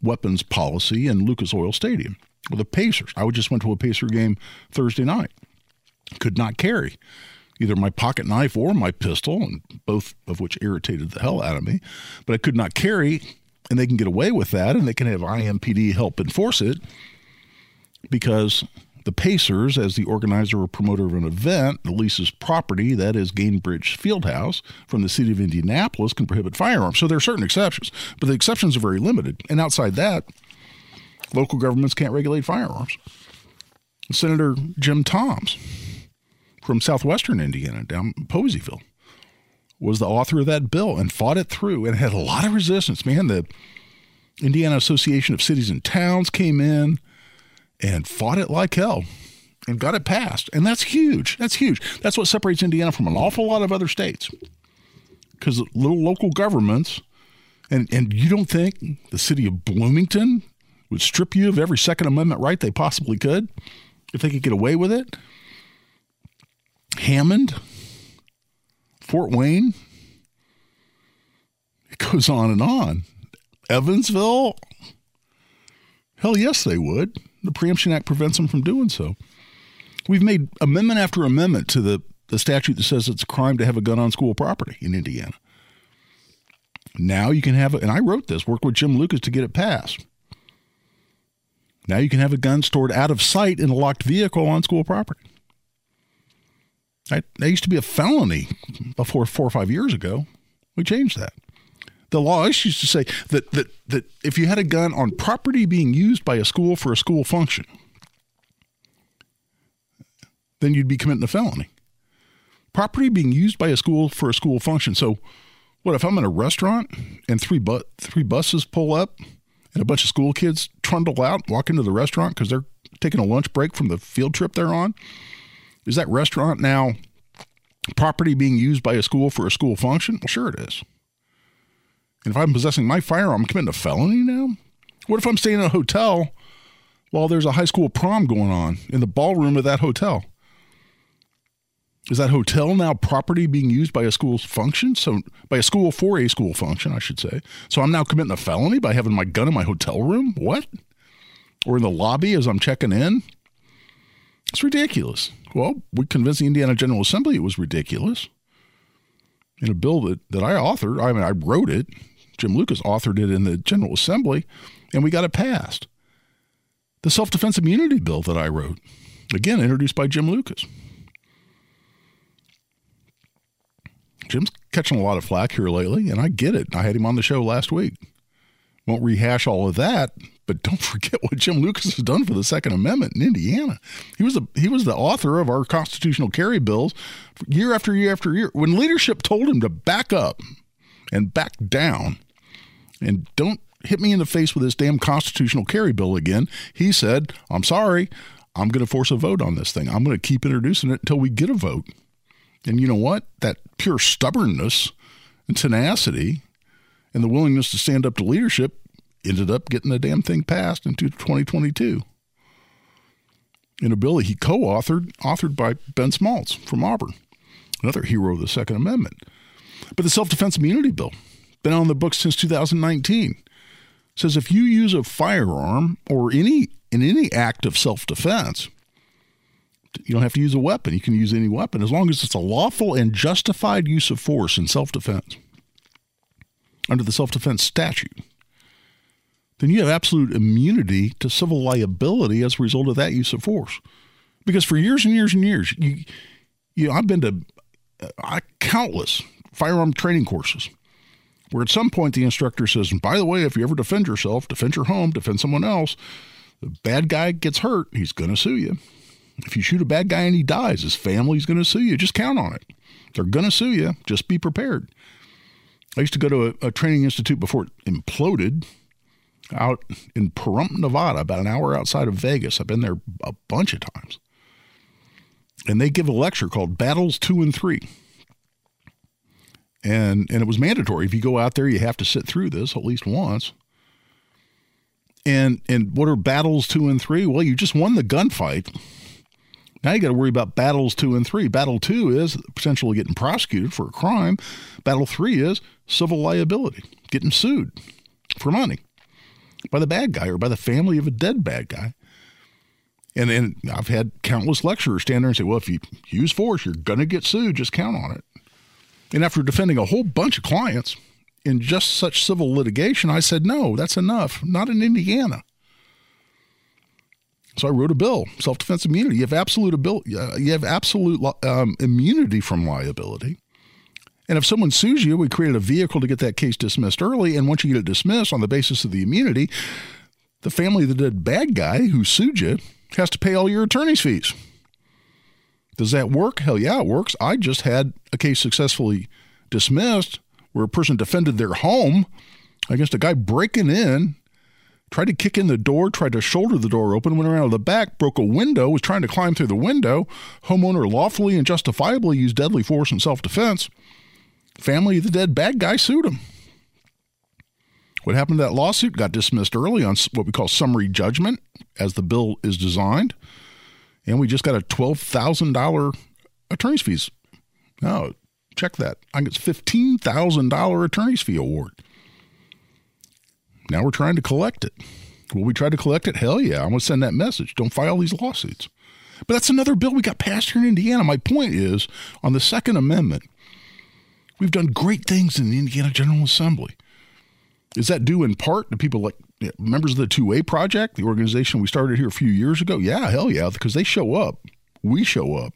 weapons policy in Lucas Oil Stadium. Well, the Pacers, I just went to a Pacer game Thursday night. Could not carry either my pocket knife or my pistol, and both of which irritated the hell out of me. But I could not carry, and they can get away with that, and they can have IMPD help enforce it because The Pacers, as the organizer or promoter of an event leases property, that is Gainbridge Fieldhouse, from the city of Indianapolis, can prohibit firearms. So there are certain exceptions, but the exceptions are very limited. And outside that, local governments can't regulate firearms. Senator Jim Tomes from southwestern Indiana, down Poseyville, was the author of that bill and fought it through and had a lot of resistance. Man, the Indiana Association of Cities and Towns came in and fought it like hell and got it passed. And that's huge. That's huge. That's what separates Indiana from an awful lot of other states. Because little local governments, and, and you don't think the city of Bloomington would strip you of every Second Amendment right they possibly could if they could get away with it? Hammond, Fort Wayne, it goes on and on. Evansville, hell yes, they would. The Preemption Act prevents them from doing so. We've made amendment after amendment to the, the statute that says it's a crime to have a gun on school property in Indiana. Now you can have it, and I wrote this, work with Jim Lucas to get it passed. Now you can have a gun stored out of sight in a locked vehicle on school property. That, that used to be a felony before four or five years ago. We changed that. The law used to say that, that, that if you had a gun on property being used by a school for a school function, then you'd be committing a felony. Property being used by a school for a school function. So, what if I'm in a restaurant and three bu- three buses pull up and a bunch of school kids trundle out, walk into the restaurant because they're taking a lunch break from the field trip they're on? Is that restaurant now property being used by a school for a school function? Well, sure it is. And if I'm possessing my firearm, I'm committing a felony now? What if I'm staying in a hotel while there's a high school prom going on in the ballroom of that hotel? Is that hotel now property being used by a school's function? So, by a school for a school function, I should say. So, I'm now committing a felony by having my gun in my hotel room? What? Or in the lobby as I'm checking in? It's ridiculous. Well, we convinced the Indiana General Assembly it was ridiculous. In a bill that, that I authored, I mean, I wrote it, Jim Lucas authored it in the General Assembly, and we got it passed. The self defense immunity bill that I wrote, again, introduced by Jim Lucas. Jim's catching a lot of flack here lately, and I get it. I had him on the show last week. Won't rehash all of that, but don't forget what Jim Lucas has done for the Second Amendment in Indiana. He was the he was the author of our constitutional carry bills year after year after year. When leadership told him to back up and back down and don't hit me in the face with this damn constitutional carry bill again, he said, "I'm sorry. I'm going to force a vote on this thing. I'm going to keep introducing it until we get a vote." And you know what? That pure stubbornness and tenacity and the willingness to stand up to leadership ended up getting the damn thing passed into 2022 in a bill he co-authored, authored by Ben Smaltz from Auburn, another hero of the Second Amendment. But the self-defense immunity bill, been on the books since 2019, says if you use a firearm or any in any act of self-defense, you don't have to use a weapon. You can use any weapon as long as it's a lawful and justified use of force in self-defense under the self-defense statute then you have absolute immunity to civil liability as a result of that use of force. Because for years and years and years, you, you know, I've been to uh, countless firearm training courses where at some point the instructor says, and by the way, if you ever defend yourself, defend your home, defend someone else, the bad guy gets hurt, he's going to sue you. If you shoot a bad guy and he dies, his family's going to sue you. Just count on it. They're going to sue you. Just be prepared. I used to go to a, a training institute before it imploded out in Pahrump, Nevada, about an hour outside of Vegas. I've been there a bunch of times. And they give a lecture called Battles 2 and 3. And and it was mandatory. If you go out there, you have to sit through this at least once. And and what are battles 2 and 3? Well, you just won the gunfight. Now you got to worry about battles 2 and 3. Battle 2 is potentially getting prosecuted for a crime. Battle 3 is civil liability, getting sued for money by the bad guy or by the family of a dead bad guy. And then I've had countless lecturers stand there and say, well, if you use force, you're going to get sued. Just count on it. And after defending a whole bunch of clients in just such civil litigation, I said, no, that's enough. Not in Indiana. So I wrote a bill, self-defense immunity. You have absolute ability. You have absolute um, immunity from liability. And if someone sues you, we created a vehicle to get that case dismissed early. And once you get it dismissed on the basis of the immunity, the family of the dead bad guy who sued you has to pay all your attorney's fees. Does that work? Hell yeah, it works. I just had a case successfully dismissed where a person defended their home against a guy breaking in, tried to kick in the door, tried to shoulder the door open, went around the back, broke a window, was trying to climb through the window. Homeowner lawfully and justifiably used deadly force in self defense. Family of the dead bad guy sued him. What happened to that lawsuit got dismissed early on what we call summary judgment, as the bill is designed and we just got a $12,000 attorney's fees. No, check that. I get $15,000 attorney's fee award. Now we're trying to collect it. Will we try to collect it? Hell yeah. I'm going to send that message. Don't file these lawsuits. But that's another bill we got passed here in Indiana. My point is on the Second Amendment, we've done great things in the Indiana General Assembly. Is that due in part to people like members of the 2A Project, the organization we started here a few years ago? Yeah, hell yeah, because they show up. We show up.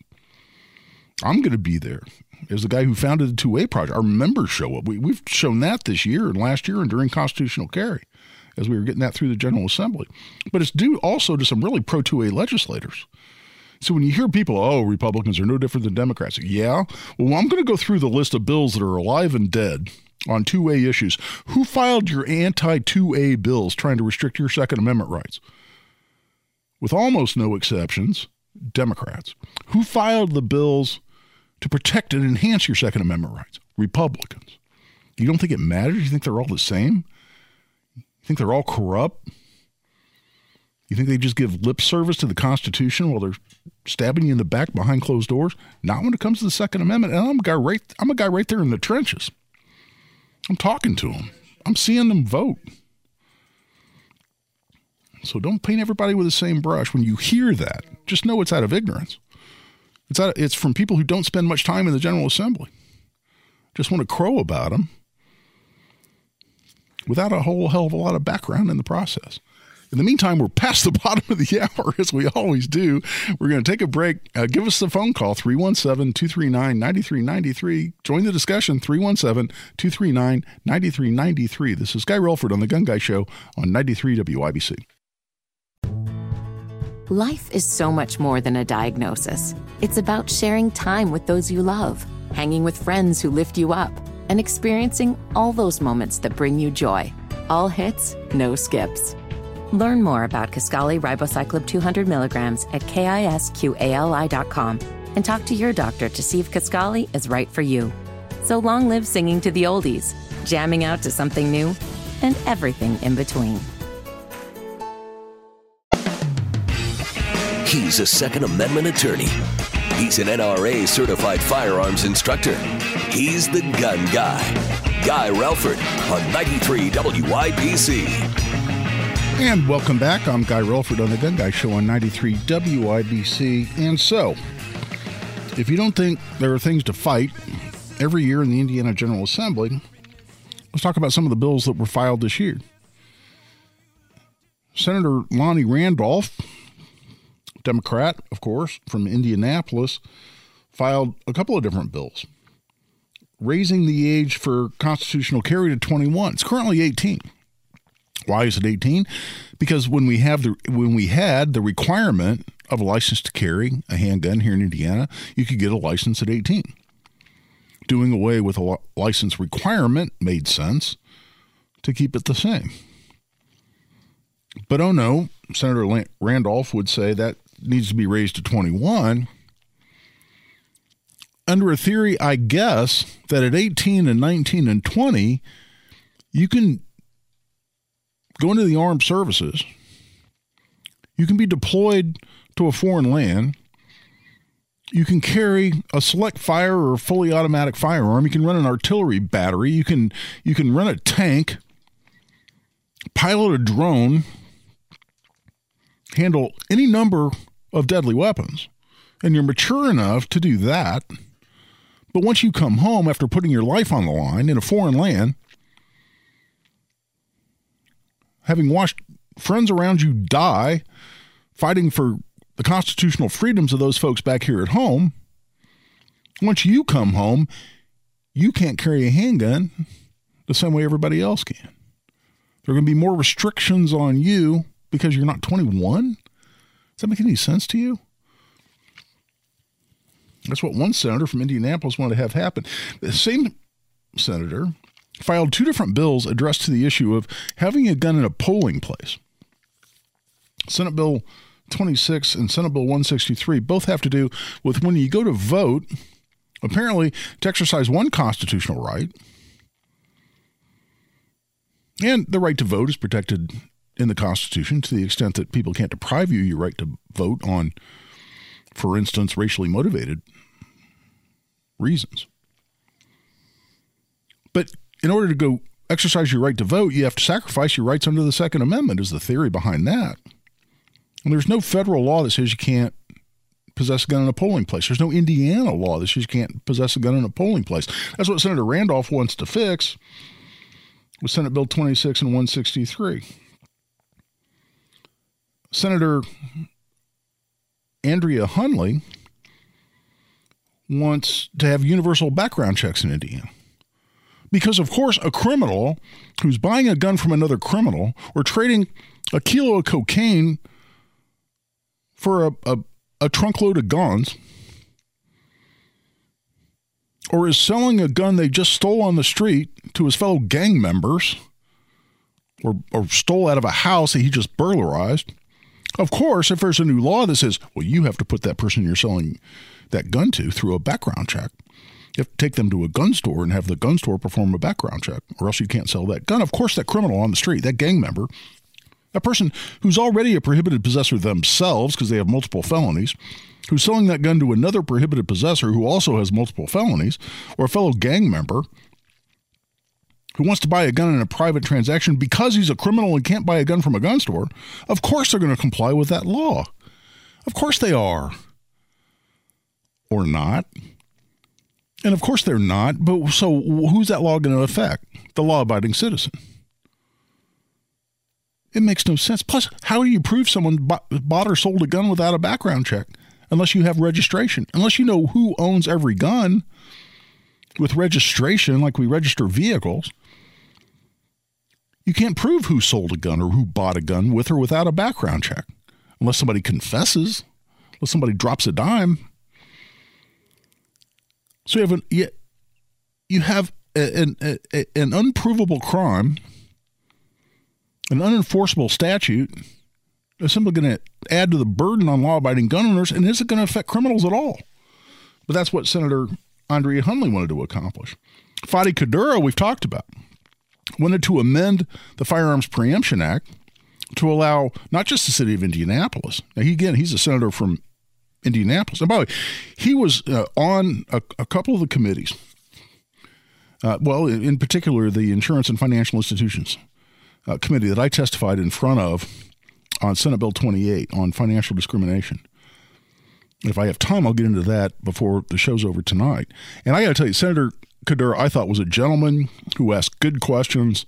I'm going to be there. As the guy who founded the 2A Project, our members show up. We, we've shown that this year and last year and during constitutional carry as we were getting that through the General Assembly. But it's due also to some really pro 2A legislators. So when you hear people, oh, Republicans are no different than Democrats, yeah. Well, I'm going to go through the list of bills that are alive and dead on 2A issues. Who filed your anti 2A bills trying to restrict your Second Amendment rights? With almost no exceptions, Democrats. Who filed the bills to protect and enhance your Second Amendment rights? Republicans. You don't think it matters? You think they're all the same? You think they're all corrupt? You think they just give lip service to the Constitution while they're stabbing you in the back behind closed doors? Not when it comes to the Second Amendment. And I'm a guy right I'm a guy right there in the trenches. I'm talking to them. I'm seeing them vote. So don't paint everybody with the same brush. When you hear that, just know it's out of ignorance. It's out, it's from people who don't spend much time in the General Assembly. Just want to crow about them without a whole hell of a lot of background in the process. In the meantime, we're past the bottom of the hour, as we always do. We're going to take a break. Uh, give us the phone call, 317 239 9393. Join the discussion, 317 239 9393. This is Guy Relford on The Gun Guy Show on 93 WIBC. Life is so much more than a diagnosis. It's about sharing time with those you love, hanging with friends who lift you up, and experiencing all those moments that bring you joy. All hits, no skips. Learn more about Kisqali ribociclib 200 milligrams at kisqali.com and talk to your doctor to see if Kisqali is right for you. So long live singing to the oldies, jamming out to something new, and everything in between. He's a Second Amendment attorney. He's an NRA certified firearms instructor. He's the gun guy. Guy Relford on 93 WIBC. And welcome back. I'm Guy Relford on the Gun Guy Show on 93 WIBC. And so, if you don't think there are things to fight every year in the Indiana General Assembly, let's talk about some of the bills that were filed this year. Senator Lonnie Randolph, Democrat, of course, from Indianapolis, filed a couple of different bills raising the age for constitutional carry to 21. It's currently 18. Why is it 18? Because when we have the when we had the requirement of a license to carry a handgun here in Indiana, you could get a license at 18. Doing away with a license requirement made sense to keep it the same. But oh no, Senator Randolph would say that needs to be raised to 21 under a theory, I guess, that at 18 and 19 and 20, you can go into the armed services. You can be deployed to a foreign land. You can carry a select fire or fully automatic firearm. You can run an artillery battery. You can you can run a tank, pilot a drone, handle any number of deadly weapons. And you're mature enough to do that. But once you come home after putting your life on the line in a foreign land, having watched friends around you die fighting for the constitutional freedoms of those folks back here at home. Once you come home, you can't carry a handgun the same way everybody else can. There are going to be more restrictions on you because you're not 21. Does that make any sense to you? That's what one senator from Indianapolis wanted to have happen. The same senator filed two different bills addressed to the issue of having a gun in a polling place. Senate Bill 26 and Senate Bill 163 both have to do with when you go to vote, apparently to exercise one constitutional right. And the right to vote is protected in the Constitution to the extent that people can't deprive you your right to vote on, for instance, racially motivated reasons. But in order to go exercise your right to vote, you have to sacrifice your rights under the Second Amendment, is the theory behind that. And there's no federal law that says you can't possess a gun in a polling place. There's no Indiana law that says you can't possess a gun in a polling place. That's what Senator Randolph wants to fix with Senate Bill 26 and 163. Senator Andrea Hunley wants to have universal background checks in Indiana. Because, of course, a criminal who's buying a gun from another criminal or trading a kilo of cocaine for a, a, a trunkload of guns or is selling a gun they just stole on the street to his fellow gang members or, or stole out of a house that he just burglarized. Of course, if there's a new law that says, well, you have to put that person you're selling that gun to through a background check. You have to take them to a gun store and have the gun store perform a background check, or else you can't sell that gun. Of course, that criminal on the street, that gang member, that person who's already a prohibited possessor themselves because they have multiple felonies, who's selling that gun to another prohibited possessor who also has multiple felonies, or a fellow gang member who wants to buy a gun in a private transaction because he's a criminal and can't buy a gun from a gun store, of course they're going to comply with that law. Of course they are. Or not. And of course they're not, but so who's that law going to affect? The law abiding citizen. It makes no sense. Plus, how do you prove someone bought or sold a gun without a background check? Unless you have registration, unless you know who owns every gun with registration, like we register vehicles, you can't prove who sold a gun or who bought a gun with or without a background check. Unless somebody confesses, unless somebody drops a dime. So you have an, you have an, an, unprovable crime an unenforceable statute is simply going to add to the burden on law abiding gun owners and isn't going to affect criminals at all. But that's what Senator Andrea Hunley wanted to accomplish. Fady Qaddoura, we've talked about, wanted to amend the Firearms Preemption Act to allow not just the city of Indianapolis. Now, he, again, he's a senator from Indianapolis. And by the way, he was uh, on a, a, couple of the committees. Uh, well, in particular, the Insurance and Financial Institutions uh, committee that I testified in front of on Senate Bill 28 on financial discrimination. If I have time, I'll get into that before the show's over tonight. And I got to tell you, Senator Qaddoura, I thought was a gentleman who asked good questions,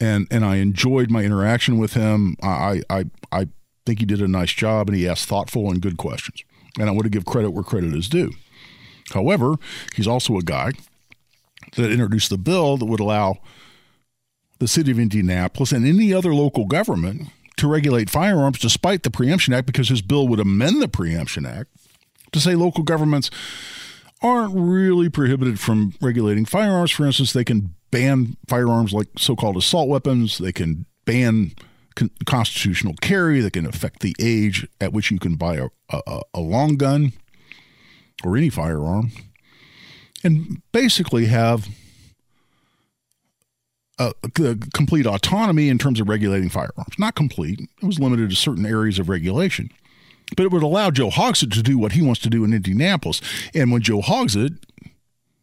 and and I enjoyed my interaction with him. I I I think he did a nice job, and he asked thoughtful and good questions. And I want to give credit where credit is due. However, he's also a guy that introduced the bill that would allow the city of Indianapolis and any other local government to regulate firearms despite the Preemption Act because his bill would amend the Preemption Act to say local governments aren't really prohibited from regulating firearms. For instance, they can ban firearms like so called assault weapons, they can ban con- constitutional carry, that can affect the age at which you can buy a, a, a long gun or any firearm, and basically have uh, complete autonomy in terms of regulating firearms. Not complete, it was limited to certain areas of regulation. But it would allow Joe Hogsett to do what he wants to do in Indianapolis. And when Joe Hogsett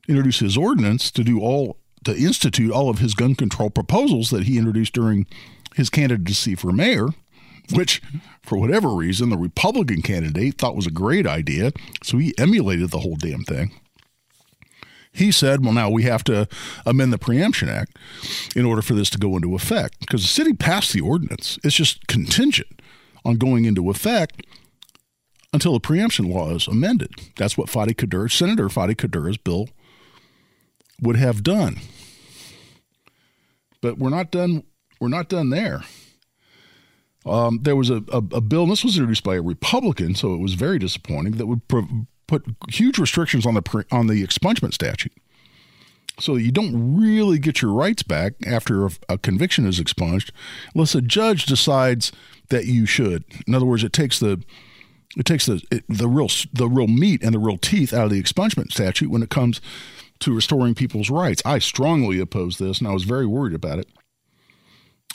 introduced his ordinance to do all to institute all of his gun control proposals that he introduced during his candidacy for mayor, which for whatever reason the Republican candidate thought was a great idea, so he emulated the whole damn thing. He said, well, now we have to amend the Preemption Act in order for this to go into effect because the city passed the ordinance. It's just contingent on going into effect until the preemption law is amended. That's what Fady Qaddoura, Senator Fady Qaddoura's bill would have done. But we're not done. We're not done there. Um, there was a, a, a, bill, and this was introduced by a Republican, so it was very disappointing, that would pro- put huge restrictions on the pre- on the expungement statute so you don't really get your rights back after a, a, conviction is expunged unless a judge decides that you should. In other words, it takes the it takes the it, the real the real meat and the real teeth out of the expungement statute when it comes to restoring people's rights. I strongly oppose this, and I was very worried about it.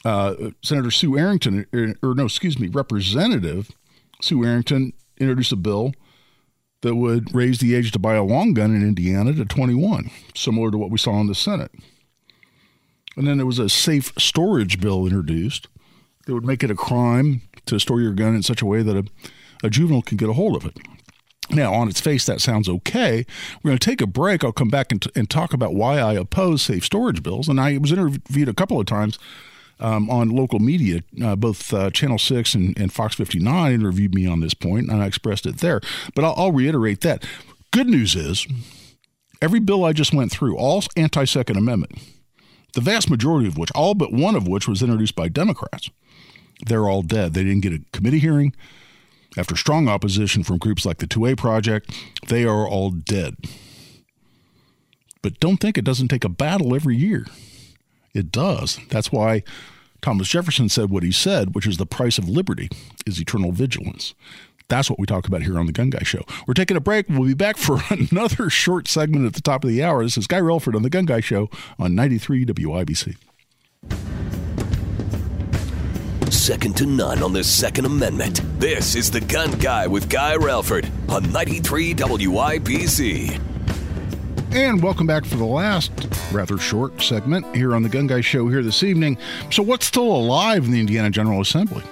Uh, Senator Sue Errington, or, or no, excuse me, Representative Sue Errington introduced a bill that would raise the age to buy a long gun in Indiana to 21, similar to what we saw in the Senate. And then there was a safe storage bill introduced that would make it a crime to store your gun in such a way that a, a juvenile can get a hold of it. Now, on its face, that sounds okay. We're going to take a break. I'll come back and, t- and talk about why I oppose safe storage bills. And I was interviewed a couple of times um, on local media. Uh, both uh, Channel 6 and, and, Fox 59 interviewed me on this point, and I expressed it there. But I'll, I'll reiterate that. Good news is every bill I just went through, all anti Second Amendment, the vast majority of which, all but one of which was introduced by Democrats, they're all dead. They didn't get a committee hearing. After strong opposition from groups like the 2A Project, they are all dead. But don't think it doesn't take a battle every year. It does. That's why Thomas Jefferson said what he said, which is the price of liberty is eternal vigilance. That's what we talk about here on the Gun Guy Show. We're taking a break. We'll be back for another short segment at the top of the hour. This is Guy Relford on the Gun Guy Show on 93 WIBC. Second to none on the Second Amendment. This is the Gun Guy with Guy Relford on 93 WIBC. And welcome back for the last rather short segment here on the Gun Guy Show here this evening. So, what's still alive in the Indiana General Assembly?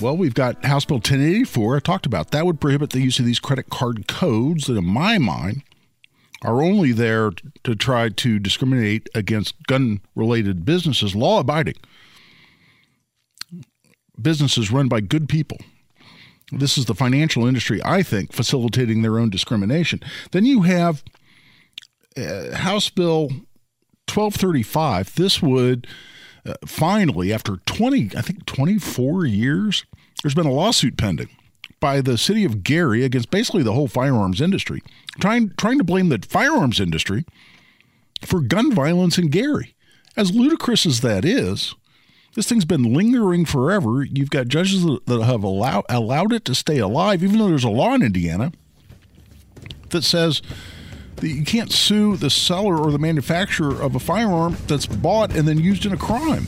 Well, we've got House Bill 1084. I talked about that would prohibit the use of these credit card codes that, in my mind, are only there to try to discriminate against gun related businesses, law abiding businesses run by good people. This is the financial industry, I think, facilitating their own discrimination. Then you have uh, House Bill 1235, this would uh, finally, after 20, I think 24 years, there's been a lawsuit pending by the city of Gary against basically the whole firearms industry, trying trying to blame the firearms industry for gun violence in Gary. As ludicrous as that is, this thing's been lingering forever. You've got judges that have allowed allowed it to stay alive, even though there's a law in Indiana that says you can't sue the seller or the manufacturer of a firearm that's bought and then used in a crime.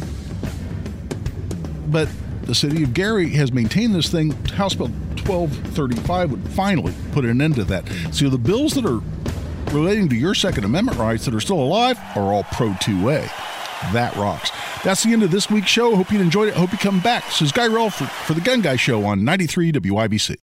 But the city of Gary has maintained this thing. House Bill 1235 would finally put an end to that. So the bills that are relating to your Second Amendment rights that are still alive are all pro 2A. That rocks. That's the end of this week's show. Hope you enjoyed it. Hope you come back. This is Guy Relford for the Gun Guy Show on 93 WIBC.